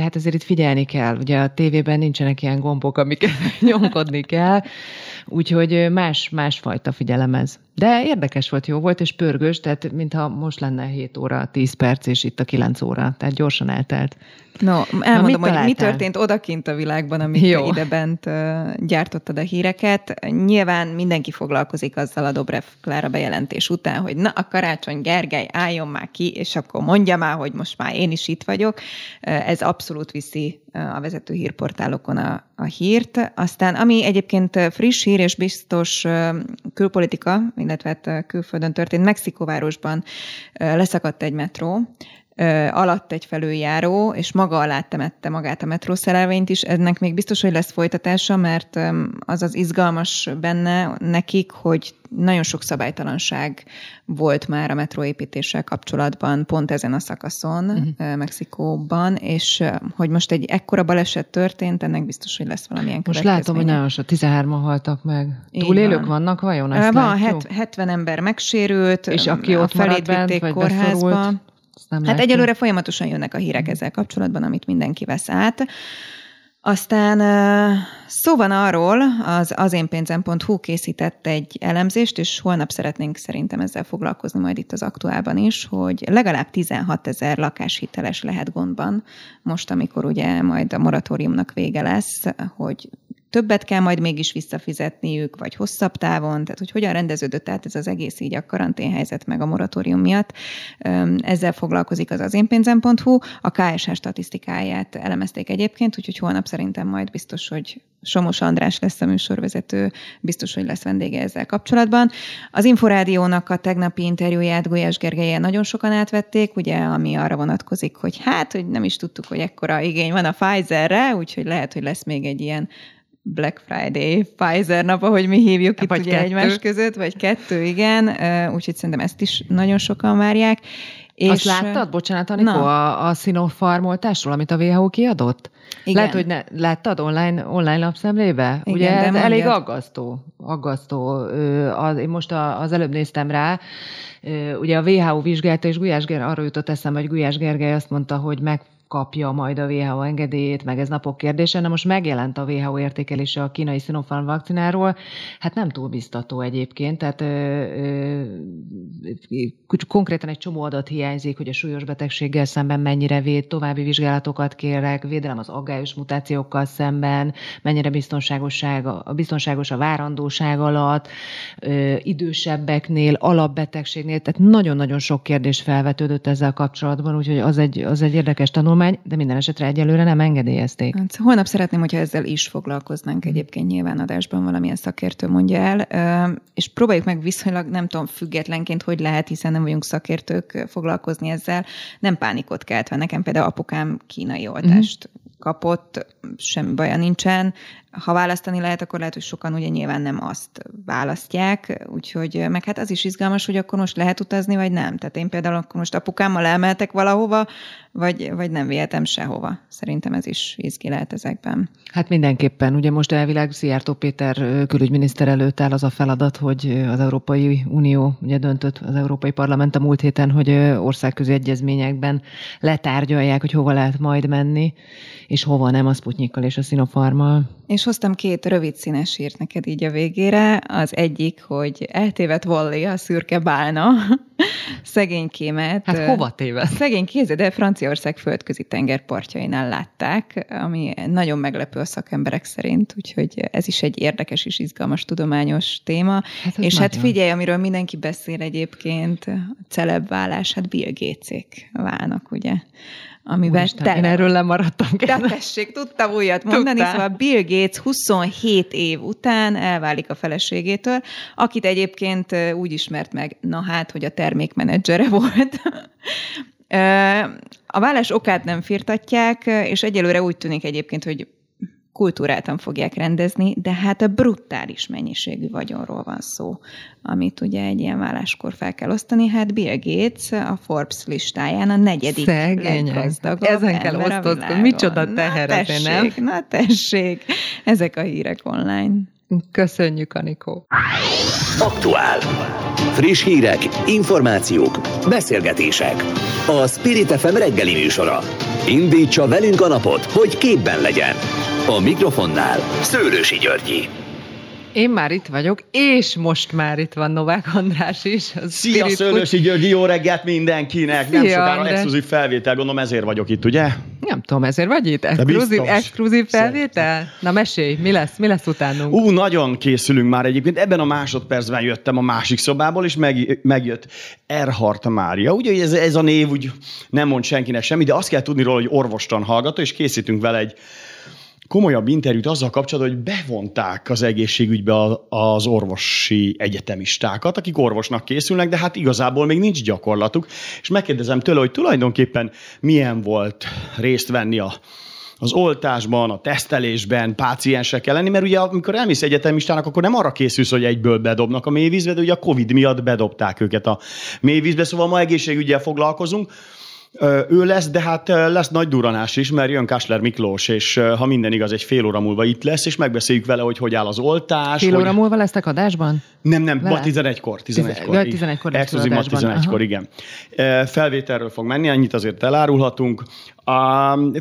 Hát azért itt figyelni kell, ugye a tévében nincsenek ilyen gomb gombok, amiket nyomkodni kell, úgyhogy más, másfajta figyelem ez. De érdekes volt, jó volt, és pörgős, tehát mintha most lenne 7 óra, 10 perc, és itt a 9 óra, tehát gyorsan eltelt. No, elmondom, Na, hogy mi történt odakint a világban, amit Jó. ide bent uh, gyártottad a híreket. Nyilván mindenki foglalkozik azzal a Dobrev Klára bejelentés után, hogy na, a Karácsony Gergely álljon már ki, és akkor mondja már, hogy most már én is itt vagyok. Ez abszolút viszi a vezető hírportálokon a, a hírt. Aztán, ami egyébként friss hír és biztos külpolitika, illetve hát külföldön történt, Mexikóvárosban leszakadt egy metró, alatt egy felüljáró, és maga alá temette magát a metrószerelvényt is. Ennek még biztos, hogy lesz folytatása, mert az az izgalmas benne nekik, hogy nagyon sok szabálytalanság volt már a metróépítéssel kapcsolatban, pont ezen a szakaszon, uh-huh. Mexikóban, és hogy most egy ekkora baleset történt, ennek biztos, hogy lesz valamilyen Most látom, hogy nagyon sok, 13-an haltak meg. Túlélők van. vannak vajon? Ezt van, het, 70 ember megsérült, és aki ott maradt bent, vagy kórházba. Beszorult nem hát látjuk. egyelőre folyamatosan jönnek a hírek ezzel kapcsolatban, amit mindenki vesz át. Aztán szó van arról, az azénpénzem.hu készített egy elemzést, és holnap szeretnénk szerintem ezzel foglalkozni majd itt az aktuálban is, hogy legalább 16 ezer lakáshiteles lehet gondban, most, amikor ugye majd a moratóriumnak vége lesz, hogy többet kell majd mégis visszafizetniük, vagy hosszabb távon, tehát hogy hogyan rendeződött át ez az egész így a karanténhelyzet meg a moratórium miatt. Ezzel foglalkozik az azénpénzem.hu, a KSH statisztikáját elemezték egyébként, úgyhogy holnap szerintem majd biztos, hogy Somos András lesz a műsorvezető, biztos, hogy lesz vendége ezzel kapcsolatban. Az Inforádiónak a tegnapi interjúját Gulyás Gergelyen nagyon sokan átvették, ugye, ami arra vonatkozik, hogy hát, hogy nem is tudtuk, hogy ekkora igény van a Pfizerre, úgyhogy lehet, hogy lesz még egy ilyen Black Friday, Pfizer nap, ahogy mi hívjuk itt vagy ugye kettő. egymás között, vagy kettő, igen, úgyhogy szerintem ezt is nagyon sokan várják. És Azt láttad, bocsánat, Anikó, a, a Sinopharm oltásról, amit a WHO kiadott? Igen. Lehet, hogy ne, láttad online, online lapszemlébe? Igen, Ugye ez elég aggasztó. aggasztó. Az, én most az előbb néztem rá, ugye a WHO vizsgálta, és Gulyás Gergely, arra jutott eszembe, hogy Gulyás Gergely azt mondta, hogy meg kapja majd a WHO engedélyét, meg ez napok kérdése. Na most megjelent a WHO értékelése a kínai Sinopharm vakcináról, hát nem túl biztató egyébként, tehát ö, ö, konkrétan egy csomó adat hiányzik, hogy a súlyos betegséggel szemben mennyire véd, további vizsgálatokat kérek, védelem az aggályos mutációkkal szemben, mennyire biztonságosság, a biztonságos a várandóság alatt, ö, idősebbeknél, alapbetegségnél, tehát nagyon-nagyon sok kérdés felvetődött ezzel kapcsolatban, úgyhogy az egy, az egy érdekes tanulmány tanulmány, de minden esetre egyelőre nem engedélyezték. Hát, holnap szeretném, hogyha ezzel is foglalkoznánk egyébként nyilván adásban valamilyen szakértő mondja el, és próbáljuk meg viszonylag, nem tudom, függetlenként, hogy lehet, hiszen nem vagyunk szakértők foglalkozni ezzel, nem pánikot keltve. Nekem például apukám kínai oltást mm-hmm. Kapott, semmi baja nincsen, ha választani lehet, akkor lehet, hogy sokan ugye nyilván nem azt választják, úgyhogy meg hát az is izgalmas, hogy akkor most lehet utazni, vagy nem. Tehát én például akkor most apukámmal elmeltek valahova, vagy, vagy nem vihetem sehova. Szerintem ez is izgi lehet ezekben. Hát mindenképpen. Ugye most elvileg Szijjártó Péter külügyminiszter előtt áll az a feladat, hogy az Európai Unió ugye döntött az Európai Parlament a múlt héten, hogy országközi egyezményekben letárgyalják, hogy hova lehet majd menni, és hova nem a Sputnikkal és a Sinopharmal. És hoztam két rövid színes írt neked így a végére. Az egyik, hogy eltévedt Wally a szürke bálna, szegénykémet. Hát hova téved? Szegény kéze, de Franciaország földközi tengerpartjainál látták, ami nagyon meglepő a szakemberek szerint, úgyhogy ez is egy érdekes és izgalmas tudományos téma. Hát és hát nagyon. figyelj, amiről mindenki beszél egyébként, a celebválás, hát Bill Gates-ék válnak, ugye? Amivel Úristen, te... Én erről lemaradtam. De tessék, tudtam újat mondani, Tudtál. szóval Bill Gates 27 év után elválik a feleségétől, akit egyébként úgy ismert meg, na hát, hogy a termékmenedzsere volt. A vállás okát nem firtatják, és egyelőre úgy tűnik egyébként, hogy kultúráltan fogják rendezni, de hát a brutális mennyiségű vagyonról van szó, amit ugye egy ilyen válláskor fel kell osztani. Hát Bill Gates a Forbes listáján a negyedik Szegények. leggazdagabb Ezen kell osztozkodni. Micsoda teher na, tessék, nem? Na tessék, ezek a hírek online. Köszönjük, Anikó. Aktuál. Friss hírek, információk, beszélgetések. A Spirit FM reggeli műsora. Indítsa velünk a napot, hogy képben legyen. A mikrofonnál Szőrösi Györgyi. Én már itt vagyok, és most már itt van Novák András is. a Szia, Szőlősi Györgyi, jó reggelt mindenkinek! Nem Szia, sokára András. exkluzív felvétel, gondolom ezért vagyok itt, ugye? Nem tudom, ezért vagy itt? Exkluzív, exkluzív felvétel? Na mesélj, mi lesz, mi lesz utánunk? Ú, nagyon készülünk már egyébként. Ebben a másodpercben jöttem a másik szobából, és meg, megjött Erhardt Mária. Ugye ez, ez a név úgy nem mond senkinek semmi, de azt kell tudni róla, hogy orvostan hallgató, és készítünk vele egy komolyabb interjút azzal kapcsolatban, hogy bevonták az egészségügybe az orvosi egyetemistákat, akik orvosnak készülnek, de hát igazából még nincs gyakorlatuk. És megkérdezem tőle, hogy tulajdonképpen milyen volt részt venni a az oltásban, a tesztelésben páciensekkel lenni, mert ugye amikor elmész egyetemistának, akkor nem arra készülsz, hogy egyből bedobnak a mélyvízbe, de ugye a Covid miatt bedobták őket a mélyvízbe, szóval ma egészségügyel foglalkozunk. Ő lesz, de hát lesz nagy duranás is, mert jön Kásler Miklós, és ha minden igaz, egy fél óra múlva itt lesz, és megbeszéljük vele, hogy hogy áll az oltás. Fél hogy... óra múlva lesztek adásban? Nem, nem, Vele? ma 11-kor. 11-kor, ja, igen. 11-kor lesz Exkluzív ma adásban, 11-kor, aha. igen. Felvételről fog menni, annyit azért elárulhatunk.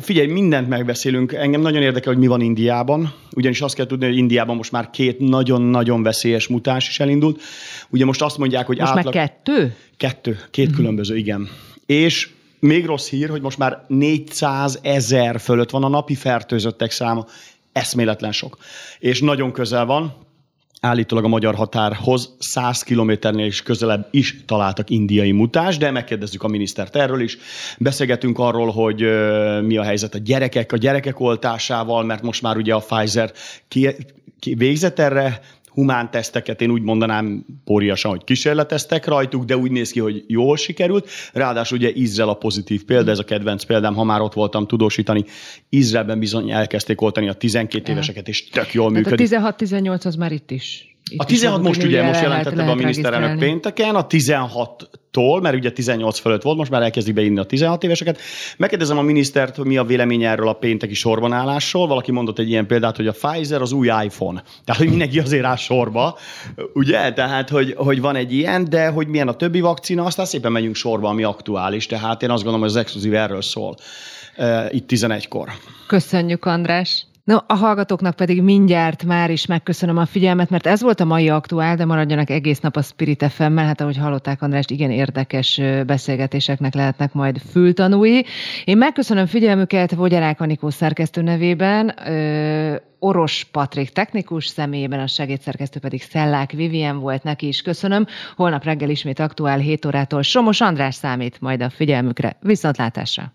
Figyelj, mindent megbeszélünk. Engem nagyon érdekel, hogy mi van Indiában, ugyanis azt kell tudni, hogy Indiában most már két nagyon-nagyon veszélyes mutáns is elindult. Ugye most azt mondják, hogy Most átlag... már kettő? Kettő, két különböző, igen. És még rossz hír, hogy most már 400 ezer fölött van a napi fertőzöttek száma. Eszméletlen sok. És nagyon közel van, állítólag a magyar határhoz 100 kilométernél is közelebb is találtak indiai mutás, de megkérdezzük a minisztert erről is. Beszélgetünk arról, hogy mi a helyzet a gyerekek, a gyerekek oltásával, mert most már ugye a Pfizer ki, ki végzett erre humán teszteket, én úgy mondanám póriasan, hogy kísérleteztek rajtuk, de úgy néz ki, hogy jól sikerült. Ráadásul ugye Izrael a pozitív példa, ez a kedvenc példám, ha már ott voltam tudósítani. Izraelben bizony elkezdték oltani a 12 éveseket, és tök jól Tehát a működik. 16-18 az már itt is. Itt A is 16 mondtuk, most ugye, most jelentette be a miniszterelnök pénteken, a 16-tól, mert ugye 18 fölött volt, most már elkezdik beinni a 16 éveseket. Megkérdezem a minisztert, hogy mi a véleménye erről a pénteki sorbanállásról. Valaki mondott egy ilyen példát, hogy a Pfizer az új iPhone. Tehát, hogy mindenki azért áll sorba, ugye? Tehát, hogy, hogy van egy ilyen, de hogy milyen a többi vakcina, aztán szépen megyünk sorba, ami aktuális. Tehát én azt gondolom, hogy az exkluzív erről szól. Uh, itt 11-kor. Köszönjük, András. No, a hallgatóknak pedig mindjárt már is megköszönöm a figyelmet, mert ez volt a mai aktuál, de maradjanak egész nap a Spirit FM-mel, hát ahogy hallották Andrást, igen érdekes beszélgetéseknek lehetnek majd fültanúi. Én megköszönöm figyelmüket Vogyarák Anikó szerkesztő nevében, Oros Patrik technikus személyében, a segédszerkesztő pedig Szellák Vivien volt neki is. Köszönöm. Holnap reggel ismét aktuál 7 órától Somos András számít majd a figyelmükre. Viszontlátásra!